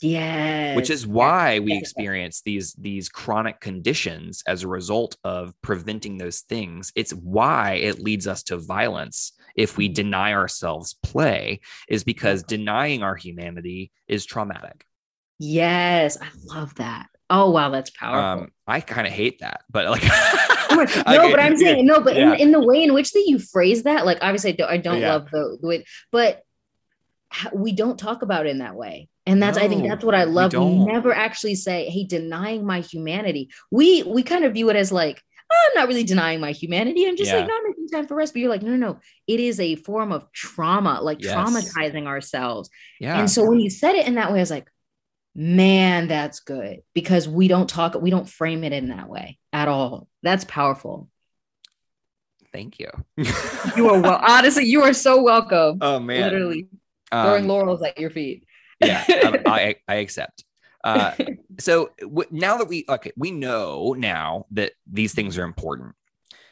Yeah. Which is why we experience these these chronic conditions as a result of preventing those things. It's why it leads us to violence if we deny ourselves play is because denying our humanity is traumatic. Yes, I love that. Oh wow, that's powerful. Um, I kind of hate that, but like no, but I'm saying no, but yeah. in, in the way in which that you phrase that, like obviously I don't, I don't yeah. love the, the way, but we don't talk about it in that way. And that's no, I think that's what I love. We, we, never actually say, "Hey, denying my humanity." We we kind of view it as like, oh, I'm not really denying my humanity. I'm just yeah. like not making time for rest, but you're like, no, no, no. It is a form of trauma, like Yes. traumatizing ourselves. Yeah. And so when you said it in that way, I was like, man, that's good because we don't talk, we don't frame it in that way at all. That's powerful. Thank you. You are well, honestly, you are so welcome. oh man. Literally throwing Um, laurels at your feet. yeah, I, I, I accept. Uh, so w- now that we okay, we know now that these things are important.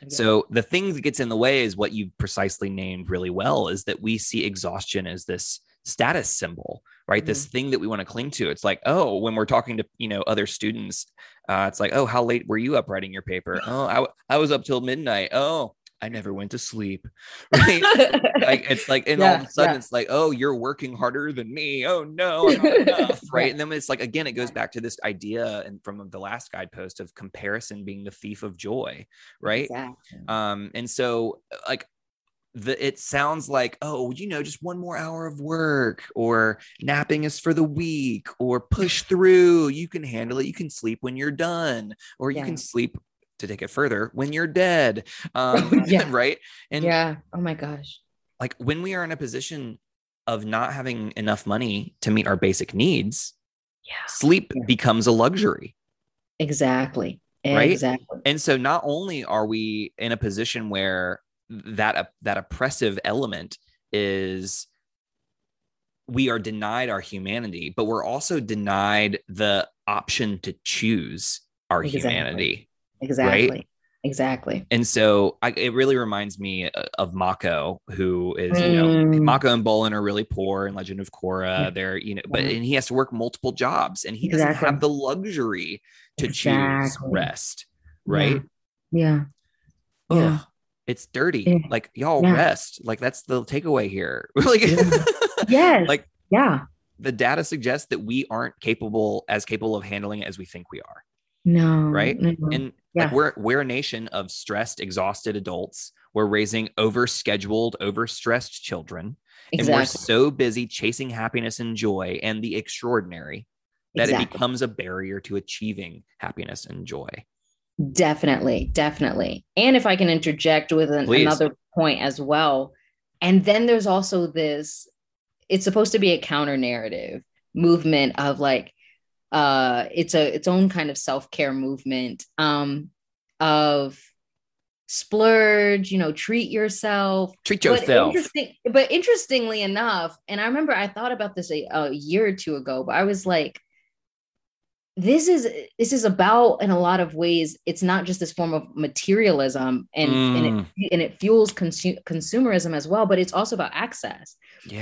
So the thing that gets in the way is what you precisely named really well is that we see exhaustion as this status symbol, right? This thing that we want to cling to. It's like, oh, when we're talking to you know other students, uh, it's like, oh, how late were you up writing your paper? Oh, I, w- I was up till midnight. Oh, I never went to sleep. Right? like it's like, and all of a sudden yeah. it's like, oh, you're working harder than me. Oh no, enough. right. And then it's like again, it goes back to this idea and from the last guidepost of comparison being the thief of joy, right? Exactly. Um, and so like the it sounds like, oh, you know, just one more hour of work, or napping is for the weak, or push through, you can handle it, you can sleep when you're done, or you Yeah. can sleep to take it further when you're dead. Um, Yeah. right. And yeah. Oh my gosh. like when we are in a position of not having enough money to meet our basic needs, Yeah. sleep Yeah. becomes a luxury. Exactly. Right? Exactly. And so not only are we in a position where that that oppressive element is we are denied our humanity, but we're also denied the option to choose our Exactly. humanity. Exactly. Exactly. And so I, it really reminds me uh, of Mako, who is, you know, Mm. Mako and Bolin are really poor in Legend of Korra. Yeah. They're, you know, but and he has to work multiple jobs and he doesn't have the luxury to choose rest. Right. Yeah. Yeah. Ugh, it's dirty. Yeah. Like y'all Yeah. rest. Like that's the takeaway here. like, Yeah. Yes. like yeah. the data suggests that we aren't capable as capable of handling it as we think we are. No. Right? no. And Yeah. like we're we're a nation of stressed, exhausted adults. We're raising overscheduled, overstressed children. And we're so busy chasing happiness and joy and the extraordinary that it becomes a barrier to achieving happiness and joy. Definitely, definitely. And if I can interject with an, another point as well. And then there's also this, it's supposed to be a counter narrative movement of like, uh, it's a its own kind of self-care movement um of splurge, you know, treat yourself, Treat but yourself. interesting, but interestingly enough, and I remember I thought about this a, a year or two ago, but I was like, this is this is about in a lot of ways it's not just this form of materialism and and, Mm. it, and it fuels consu- consumerism as well but it's also about access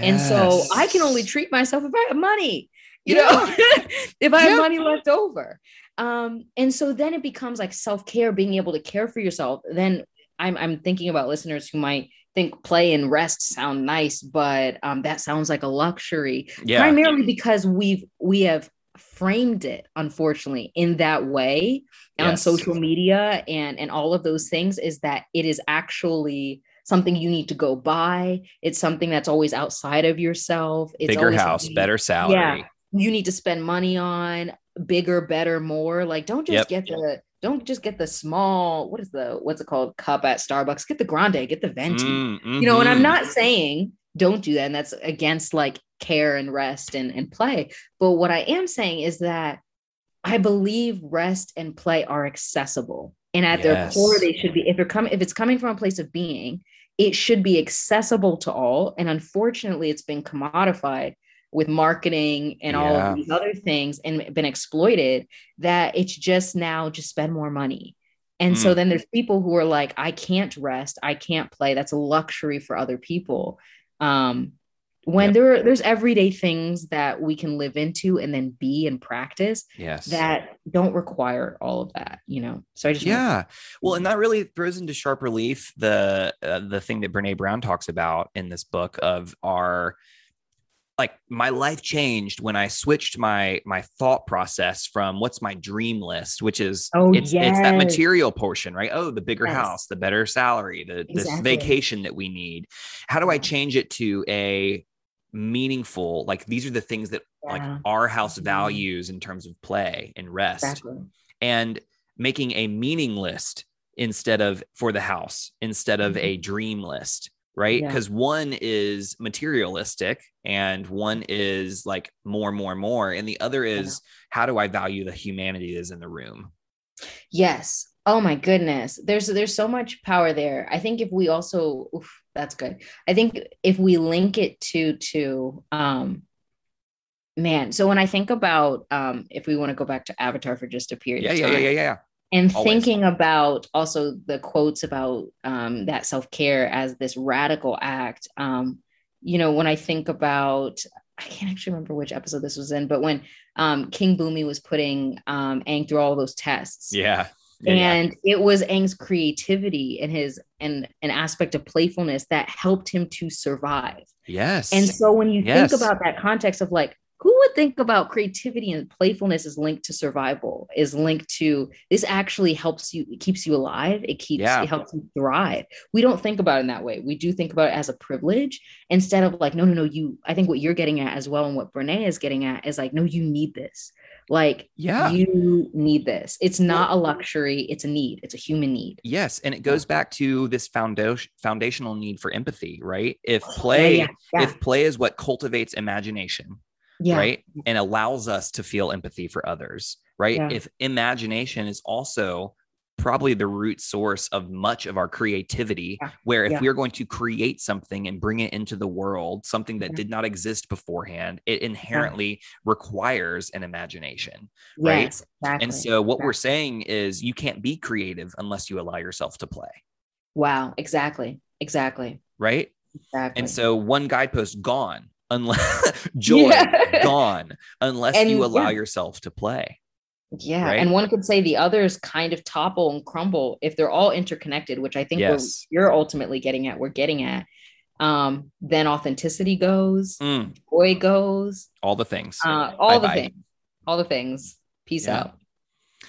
and so i can only treat myself if i have money you Yeah. know if i have Yeah. money left over um and so then it becomes like self-care being able to care for yourself then i'm i'm thinking about listeners who might think play and rest sound nice but um that sounds like a luxury yeah. primarily because we've we have framed it unfortunately in that way on social media and and all of those things is that it is actually something you need to go buy it's something that's always outside of yourself it's Bigger house, better salary. You need to spend money on bigger better more. Like don't just Yep. get the don't just get the small what is the what's it called? Cup at starbucks. Get the grande get the venti. Mm, you know and i'm mhm. not saying don't do that and that's against like care and rest and, and play. But what i am saying is that i believe rest and play are accessible and at their core they should be if they're coming if it's coming from a place of being it should be accessible to all. And unfortunately it's been commodified with marketing and all of these other things and been exploited that it's just now just spend more money. And so Mm. then there's people who are like i can't rest. I can't play. That's a luxury for other people. Um when Yep. there there's everyday things that we can live into and then be and practice yes. that don't require all of that you know? So i just yeah. Well and that really throws into sharp relief the uh, the thing that brene brown talks about in this book of our like my life changed when i switched my my thought process from what's my dream list which is Oh, it's it's that material portion right? Oh the bigger Yes. house the better salary the this vacation that we need. How do i change it to a meaningful like these are the things that like our house Mhm. values in terms of play and rest exactly. and making a meaning list instead of for the house instead of a Mhm. dream list right Yeah. because one is materialistic and one is like more more more and the other is how do i value the humanity that is in the room Yes. Oh my goodness. There's there's so much power there. I think if we also oof, that's good. I think if we link it to to um man, so when I think about um if we want to go back to Avatar for just a period yeah yeah yeah yeah yeah and Always. thinking about also the quotes about um, that self-care as this radical act um, you know when i think about i can't actually remember which episode this was in but when um, king Bumi was putting um, Aang through all those tests yeah yeah, yeah. and it was Aang's creativity and his and an aspect of playfulness that helped him to survive yes and so when you Yes. think about that context of like, who would think about creativity and playfulness is linked to survival, is linked to this actually helps you, it keeps you alive, it keeps Yeah. it helps you thrive. We don't think about it in that way. We do think about it as a privilege instead of like, no, no, no, you I think what you're getting at as well, and what Brene is getting at is like, no, you need this. Like yeah you need this. It's not a luxury, it's a need, it's a human need. Yes, and it goes back to this foundation foundational need for empathy, right? If oh, Yeah, play yeah, yeah. if play is what cultivates imagination, yeah. right? And allows us to feel empathy for others, right? Yeah. If imagination is also probably the root source of much of our creativity, Yeah. where if Yeah. we're going to create something and bring it into the world, something that Yeah. did not exist beforehand, it inherently requires an imagination. right? Exactly. And so what we're saying is you can't be creative unless you allow yourself to play, wow, exactly. Exactly. right? Exactly. And so one guidepost gone unless joy Yeah. gone unless And, you allow yeah. yourself to play. Yeah, right? and one could say the others kind of topple and crumble if they're all interconnected, which I think Yes. you're ultimately getting at. We're getting at. Um, then authenticity goes, Mm, joy goes, all the things. uh, all the Bye-bye. things, all the things. Peace Yeah. out.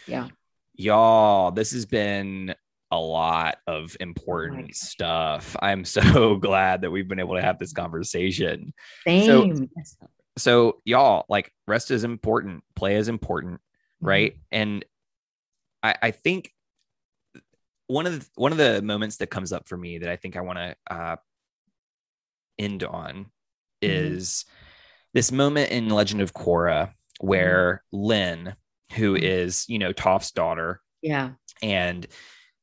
Yeah, Y'all, this has been a lot of important stuff. I'm so glad that we've been able to have this conversation. same. Yes. So, y'all, like rest is important, play is important, Mm-hmm. right? And I, I think one of the one of the moments that comes up for me that I think I want to uh, end on is this moment in Legend of Korra where Lin, who is you know Toph's daughter, Yeah. and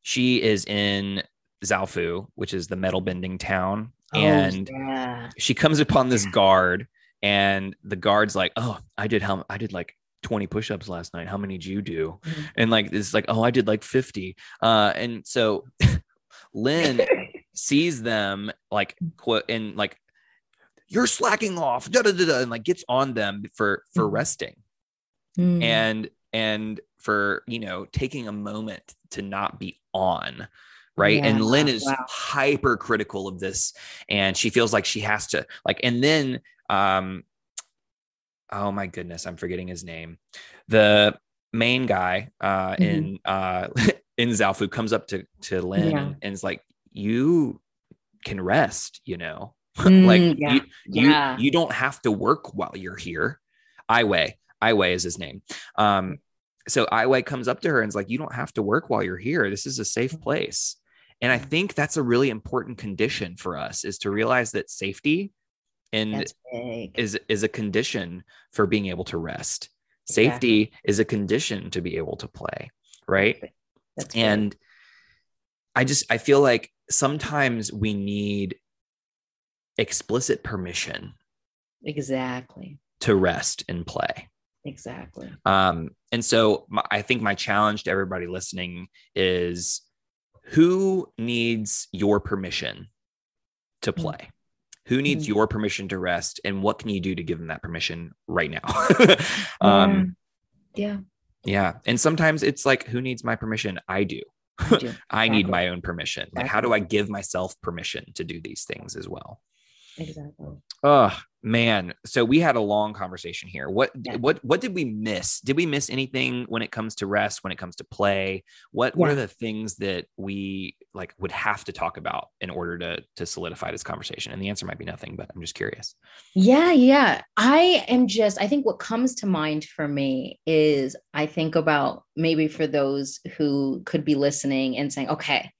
she is in Zaofu, which is the metal bending town, Oh, and yeah. she comes upon this guard and the guard's like oh i did how i did like 20 push-ups last night how many did you do Mhm. and like it's like oh i did like 50 uh and so lin sees them like quote and like you're slacking off da, da, da, da, and like gets on them for for Mhm. resting Mm. and and for you know taking a moment to not be on right and lin is wow. hyper critical of this and she feels like she has to like and then um oh my goodness i'm forgetting his name the main guy uh Mhm. in uh in zaofu comes up to to lin Yeah. and, and is like you can rest you know Mm, like yeah, you, you yeah. you don't have to work while you're here Aiwei Aiwei is his name um so Aiwei comes up to her and is like you don't have to work while you're here. This is a safe mm-hmm. place. And I mm-hmm. think that's a really important condition for us is to realize that safety and is is a condition for being able to rest. Exactly. safety is a condition to be able to play right? That's big. and i just i feel like sometimes we need explicit permission exactly. to rest and play Exactly. um and so my, i think my challenge to everybody listening is who needs your permission to Mm. play who needs Mm. your permission to rest and what can you do to give them that permission right now um yeah. yeah and sometimes it's like who needs my permission i do I do. I need my own permission. Like, how do I give myself permission to do these things as well? Exactly. Oh man. So we had a long conversation here. What Yeah. what what did we miss? Did we miss anything when it comes to rest, when it comes to play? What what are the things that we like would have to talk about in order to to solidify this conversation and the answer might be nothing but i'm just curious yeah yeah i am just i think what comes to mind for me is i think about maybe for those who could be listening and saying okay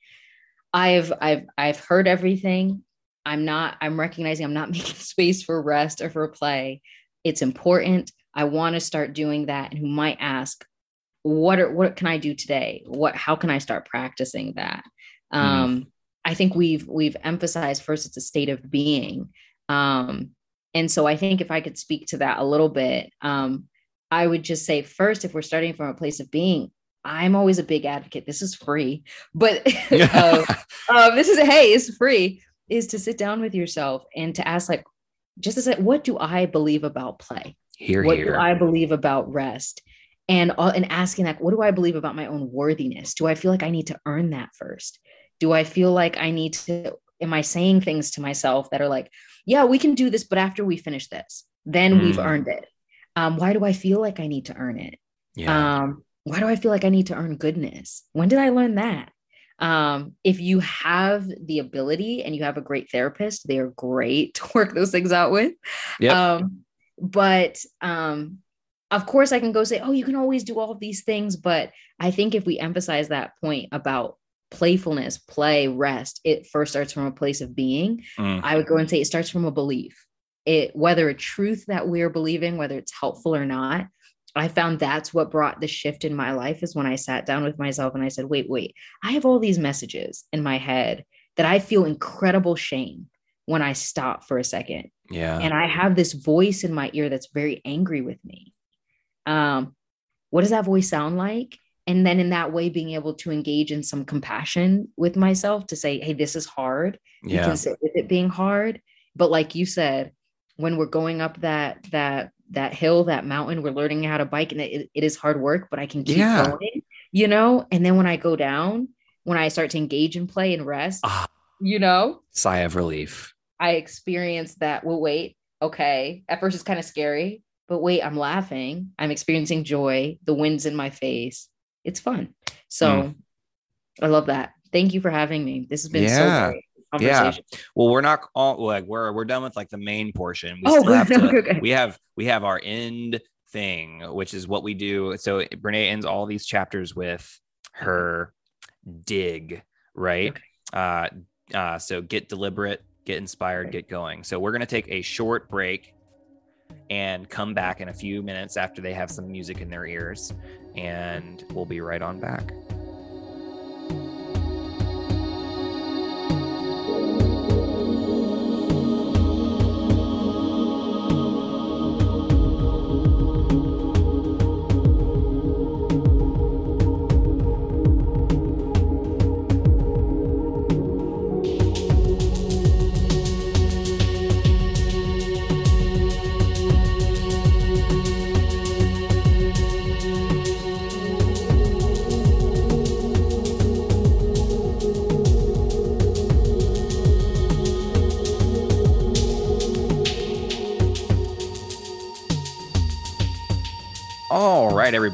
i've i've i've heard everything i'm not i'm recognizing i'm not making space for rest or for play. It's important. I want to start doing that and who might ask what are what can i do today? What how can i start practicing that? Mm-hmm. um i think we've we've emphasized first it's a state of being. Um and so i think if i could speak to that a little bit um i would just say first if we're starting from a place of being i'm always a big advocate. This is free but uh, uh, this is hey it's free is to sit down with yourself and to ask like just say what do i believe about play? Here what here. do i believe about rest? And uh, and asking like what do i believe about my own worthiness? Do i feel like i need to earn that first? Do i feel like i need to am i saying things to myself that are like yeah we can do this but after we finish this then mm. we've earned it. Um, why do i feel like i need to earn it? Yeah. um, why do i feel like i need to earn goodness? When did i learn that um, if you have the ability and you have a great therapist they are great to work those things out with yep. um, but um, of course I can go say, oh, you can always do all of these things. But I think if we emphasize that point about playfulness, play, rest, it first starts from a place of being. Mm. I would go and say it starts from a belief. It whether a truth that we're believing, whether it's helpful or not. I found that's what brought the shift in my life is when I sat down with myself and I said, wait, wait, I have all these messages in my head that I feel incredible shame when I stop for a second. Yeah. And I have this voice in my ear that's very angry with me um, what does that voice sound like and then in that way being able to engage in some compassion with myself to say hey this is hard yeah. you can sit with it being hard but like you said when we're going up that that that hill that mountain we're learning how to bike and it, it is hard work but i can keep yeah. going you know and then when i go down when i start to engage and play and rest ah, you know sigh of relief i experience that well wait okay at first it's kind of scary but wait, I'm laughing. I'm experiencing joy. The wind's in my face. It's fun. So mm. I love that. Thank you for having me. This has been yeah. so great. Yeah. Well, we're not all like we're we're done with like the main portion. We oh, still have to, okay. we have we have our end thing, which is what we do. So Brene ends all these chapters with her dig, right? Okay. Uh uh so get deliberate, get inspired, okay. get going. So we're gonna take a short break and come back in a few minutes after they have some music in their ears. And we'll be right on back.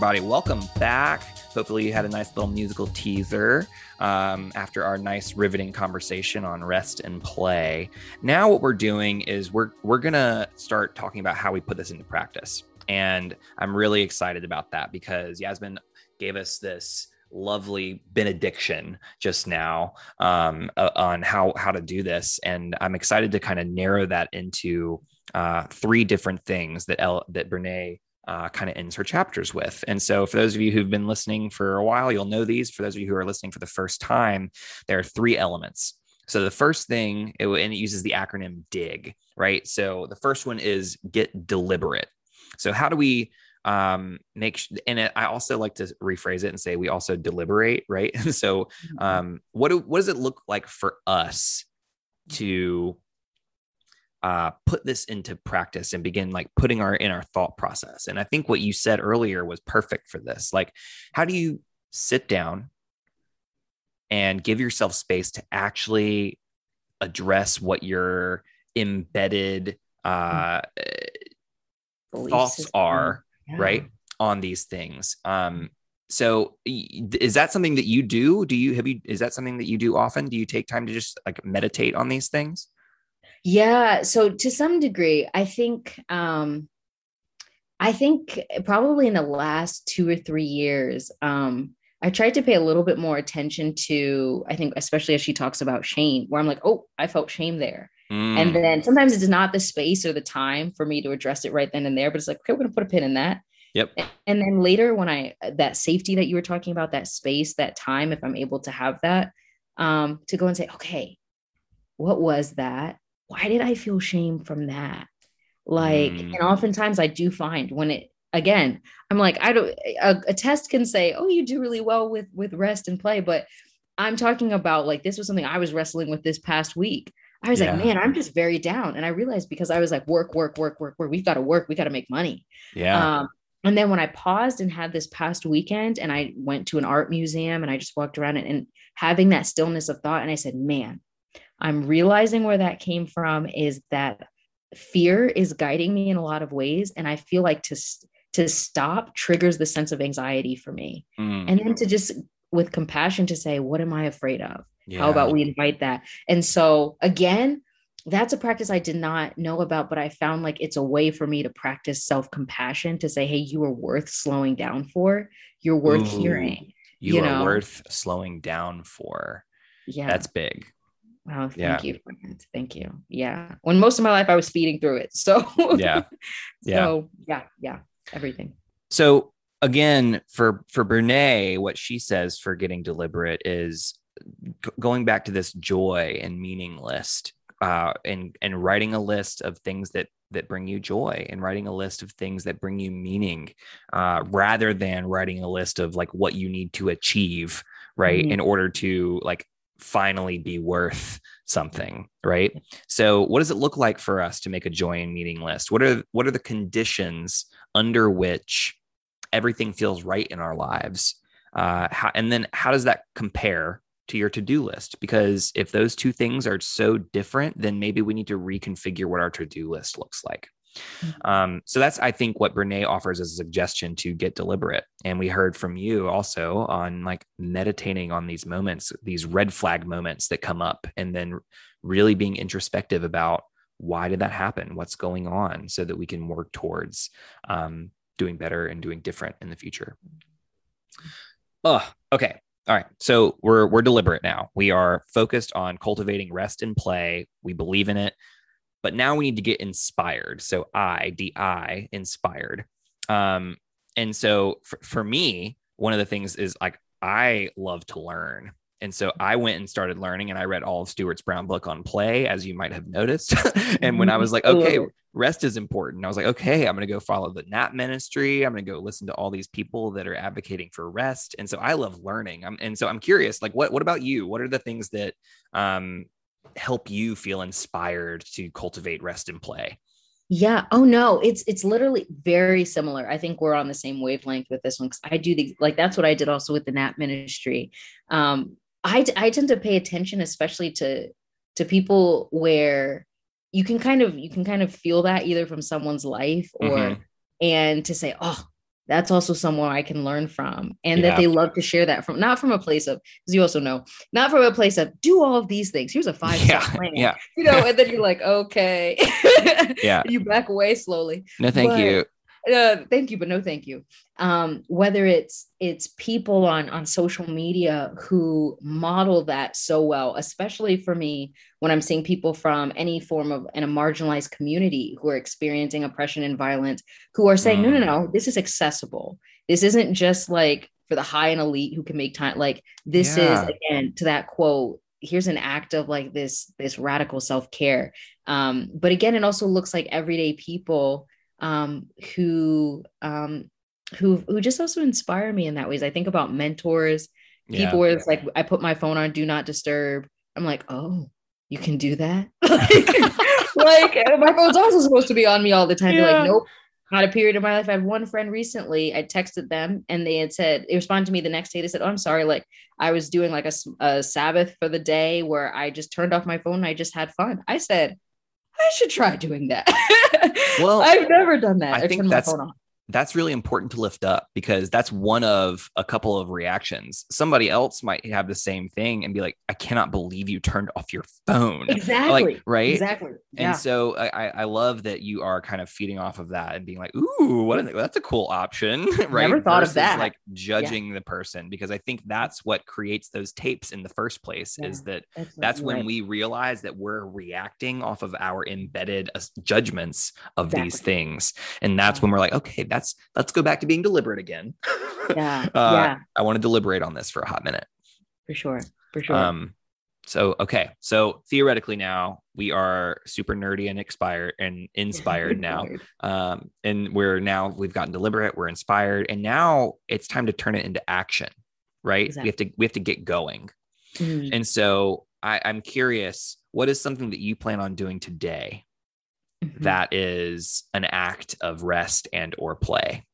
Everybody, welcome back. Hopefully, you had a nice little musical teaser um, after our nice riveting conversation on rest and play. Now, what we're doing is we're we're gonna start talking about how we put this into practice, and I'm really excited about that because Yasmin gave us this lovely benediction just now um, uh, on how how to do this, and I'm excited to kind of narrow that into uh, three different things that El, that Brene uh, kind of ends her chapters with. And so, for those of you who've been listening for a while, you'll know these. For those of you who are listening for the first time, there are three elements. So, the first thing, it, and it uses the acronym DIG, right? So, the first one is get deliberate. So, how do we um make sh- and it, i also like to rephrase it and say we also deliberate right so mm-hmm. um what do, what does it look like for us to uh, put this into practice and begin like putting our in our thought process. And I think what you said earlier was perfect for this. Like, how do you sit down and give yourself space to actually address what your embedded uh, thoughts are, yeah. right, on these things? Um, so is that something that you do? Do you have you is that something that you do often? Do you take time to just like meditate on these things? Yeah, so to some degree, I think um I think probably in the last 2 or 3 years um I tried to pay a little bit more attention to I think especially as she talks about shame where I'm like, "Oh, I felt shame there." Mm. And then sometimes it's not the space or the time for me to address it right then and there, but it's like, okay, we're going to put a pin in that. Yep. And then later, when I, that safety that you were talking about, that space, that time, if I'm able to have that, um, to go and say, okay, what was that? Why did I feel shame from that? Like, mm. and oftentimes I do find when it, again, I'm like, I don't, a, a test can say, oh, you do really well with, with rest and play, but I'm talking about like, this was something I was wrestling with this past week I was yeah. like, man, I'm just very down. And I realized because I was like, work, work, work, work, work. We've got to work. We got to make money. Yeah. Um, and then when I paused and had this past weekend and I went to an art museum and I just walked around and, and having that stillness of thought, and I said, man, I'm realizing where that came from is that fear is guiding me in a lot of ways. And I feel like to, to stop triggers the sense of anxiety for me. Mm. And then to just with compassion to say, what am I afraid of? Yeah. How about we invite that? And so again, that's a practice I did not know about, but I found like it's a way for me to practice self compassion to say, hey, you are worth slowing down for. You're worth Ooh, hearing. You, you are know? worth slowing down for. Yeah. That's big. Wow. Thank yeah. you. Thank you. Yeah. When most of my life I was feeding through it. So, yeah. Yeah. So, yeah. Yeah. Everything. So, again, for for Brene, what she says for getting deliberate is going back to this joy and meaning list uh, and and writing a list of things that that bring you joy and writing a list of things that bring you meaning uh, rather than writing a list of like what you need to achieve right mm-hmm. in order to like finally be worth something right? So what does it look like for us to make a join meeting list? What are what are the conditions under which everything feels right in our lives? Uh, how, and then how does that compare to your to-do list? Because if those two things are so different then maybe we need to reconfigure what our to-do list looks like. Um, so that's i think what brene offers as a suggestion to get deliberate and we heard from you also on like meditating on these moments these red flag moments that come up and then really being introspective about why did that happen what's going on so that we can work towards um, doing better and doing different in the future oh okay all right. So we're we're deliberate now. We are focused on cultivating rest and play. We believe in it. But now we need to get inspired. So I, D I, inspired. Um, and so for, for me, one of the things is like I love to learn. And so I went and started learning and I read all of Stuart's Brown book on play, as you might have noticed. and when I was like, okay, rest is important, I was like, okay, I'm going to go follow the NAP ministry. I'm going to go listen to all these people that are advocating for rest. And so I love learning. I'm, and so I'm curious, like, what, what about you? What are the things that um, help you feel inspired to cultivate rest and play? Yeah. Oh no, it's it's literally very similar. I think we're on the same wavelength with this one because I do the like that's what I did also with the NAP ministry. Um, I, I tend to pay attention, especially to to people where you can kind of you can kind of feel that either from someone's life or mm-hmm. and to say, oh, that's also someone I can learn from, and yeah. that they love to share that from not from a place of, as you also know, not from a place of do all of these things. Here's a five yeah, plan, yeah, you know, and then you're like, okay, yeah, you back away slowly. No, thank but, you uh, thank you, but no thank you. Um, whether it's it's people on on social media who model that so well, especially for me when I'm seeing people from any form of in a marginalized community who are experiencing oppression and violence, who are saying, mm. no, no, no, mm. this is accessible. This isn't just like for the high and elite who can make time. Like this yeah. is again to that quote. Here's an act of like this this radical self care. Um, but again, it also looks like everyday people um, who um, who who just also inspire me in that ways. I think about mentors, people yeah. where it's like I put my phone on do not disturb. I'm like, oh, you can do that. like, my phone's also supposed to be on me all the time. Yeah. like, nope. Not a period of my life. I had one friend recently. I texted them and they had said, they responded to me the next day. They said, Oh, I'm sorry. Like, I was doing like a, a Sabbath for the day where I just turned off my phone and I just had fun. I said, I should try doing that. well, I've never done that. I, I think that's that's really important to lift up because that's one of a couple of reactions. Somebody else might have the same thing and be like, I cannot believe you turned off your phone. Exactly. Like, right. Exactly. And so I, I love that you are kind of feeding off of that and being like, ooh, what a, that's a cool option. right. Never thought Versus of that. Like judging yeah. the person because I think that's what creates those tapes in the first place yeah. is that that's, that's when right. we realize that we're reacting off of our embedded uh, judgments of exactly. these things. And that's yeah. when we're like, okay, that's let's go back to being deliberate again. yeah. Uh, yeah. I want to deliberate on this for a hot minute. For sure. For sure. Um, so okay, so theoretically now we are super nerdy and expired and inspired now, um, and we're now we've gotten deliberate, we're inspired, and now it's time to turn it into action, right? Exactly. We have to we have to get going, mm-hmm. and so I, I'm curious, what is something that you plan on doing today mm-hmm. that is an act of rest and or play?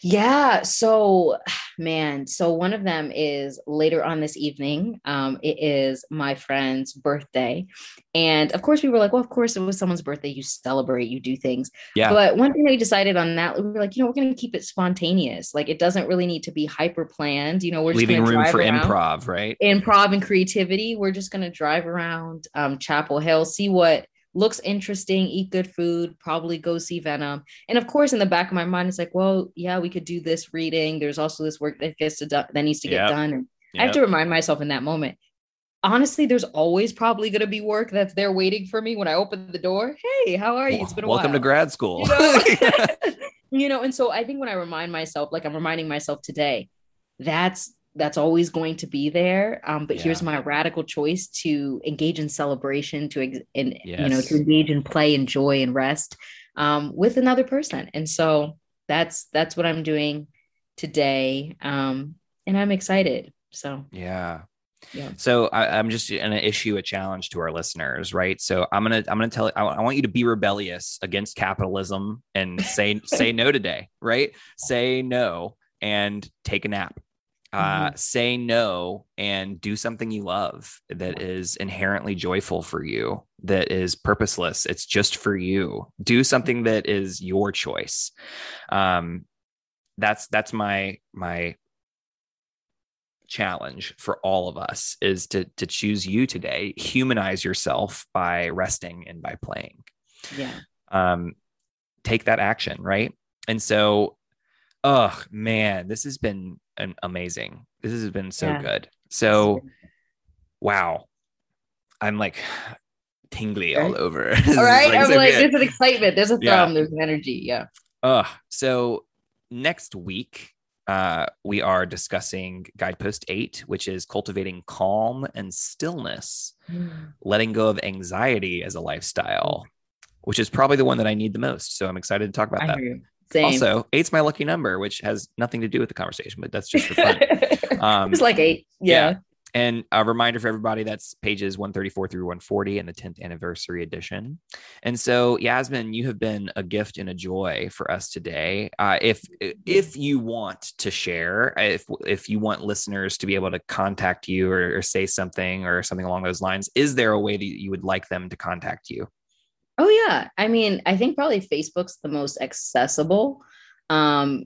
Yeah. So, man, so one of them is later on this evening. Um, it is my friend's birthday. And of course, we were like, well, of course, it was someone's birthday. You celebrate, you do things. Yeah. But one thing we decided on that, we were like, you know, we're going to keep it spontaneous. Like, it doesn't really need to be hyper planned. You know, we're leaving room for around. improv, right? Improv and creativity. We're just going to drive around um, Chapel Hill, see what looks interesting, eat good food, probably go see Venom. And of course, in the back of my mind, it's like, well, yeah, we could do this reading. There's also this work that gets to do- that needs to get yep. done. And yep. I have to remind myself in that moment. Honestly, there's always probably going to be work that's there waiting for me when I open the door. Hey, how are you? It's been a Welcome while. to grad school. You know? you know, and so I think when I remind myself, like I'm reminding myself today, that's that's always going to be there. Um, but yeah. here's my radical choice to engage in celebration, to ex- and yes. you know to engage in play and joy and rest um, with another person. And so that's that's what I'm doing today, um, and I'm excited. So yeah. Yeah. So I, am just going to issue a challenge to our listeners, right? So I'm gonna I'm gonna tell I, I want you to be rebellious against capitalism and say say no today, right? Say no and take a nap uh, mm-hmm. say no and do something you love that is inherently joyful for you that is purposeless. It's just for you. Do something that is your choice. Um that's that's my my challenge for all of us is to to choose you today. Humanize yourself by resting and by playing. Yeah. Um take that action right? And so oh man this has been amazing. This has been so yeah. good. So, wow, I'm like tingly all over. All right, like I'm so like, good. there's an excitement, there's a thrum, yeah. there's an energy. Yeah. Uh, so next week, uh, we are discussing guidepost eight, which is cultivating calm and stillness, mm. letting go of anxiety as a lifestyle, which is probably the one that I need the most. So I'm excited to talk about I that. Same. Also, eight's my lucky number, which has nothing to do with the conversation, but that's just for fun. Um, it's like eight. Yeah. yeah. And a reminder for everybody that's pages 134 through 140 in the 10th anniversary edition. And so, Yasmin, you have been a gift and a joy for us today. Uh, if if you want to share, if if you want listeners to be able to contact you or, or say something or something along those lines, is there a way that you would like them to contact you? Oh yeah. I mean, I think probably Facebook's the most accessible. Um,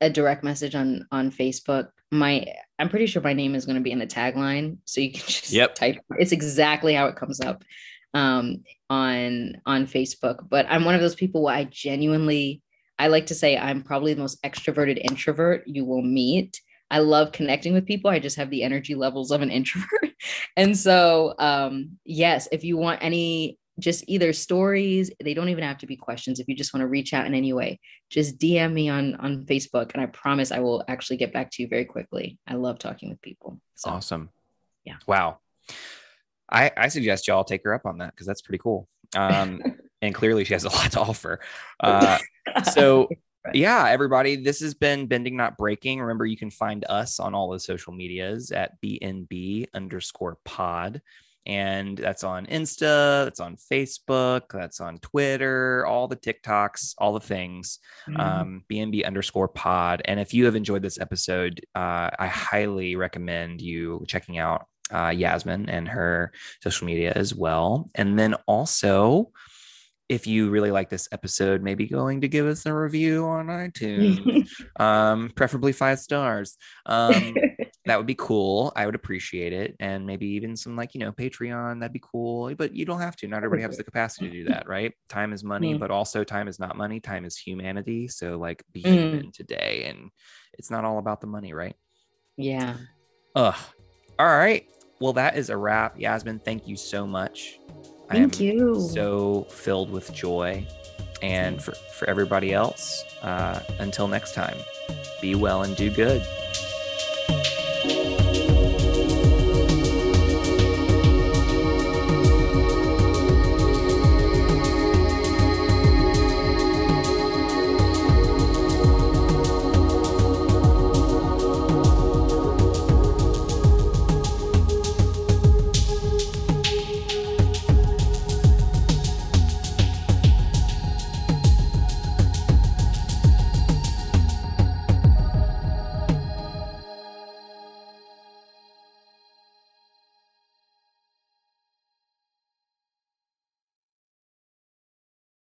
a direct message on on Facebook. My I'm pretty sure my name is going to be in the tagline, so you can just yep. type. It's exactly how it comes up um, on on Facebook. But I'm one of those people where I genuinely I like to say I'm probably the most extroverted introvert you will meet. I love connecting with people. I just have the energy levels of an introvert. and so um yes, if you want any just either stories they don't even have to be questions if you just want to reach out in any way. Just dm me on on facebook and i promise i will actually get back to you very quickly. I love talking with people so, awesome. Yeah. Wow. I i suggest y'all take her up on that because that's pretty cool um and clearly she has a lot to offer. Uh so yeah everybody this has been bending not breaking. Remember you can find us on all the social medias at bnb underscore pod and that's on Insta, that's on Facebook, that's on Twitter, all the TikToks, all the things. Mm-hmm. Um, BNB underscore pod. And if you have enjoyed this episode, uh, I highly recommend you checking out uh, Yasmin and her social media as well. And then also, if you really like this episode, maybe going to give us a review on iTunes, um, preferably five stars. Um, that would be cool. I would appreciate it. And maybe even some like, you know, Patreon, that'd be cool. But you don't have to. Not everybody has the capacity to do that, right? Time is money, mm. but also time is not money. Time is humanity. So like be mm. human today. And it's not all about the money, right? Yeah. Ugh. All right. Well, that is a wrap. Yasmin, thank you so much. Thank you. So filled with joy. And for, for everybody else, uh, until next time, be well and do good.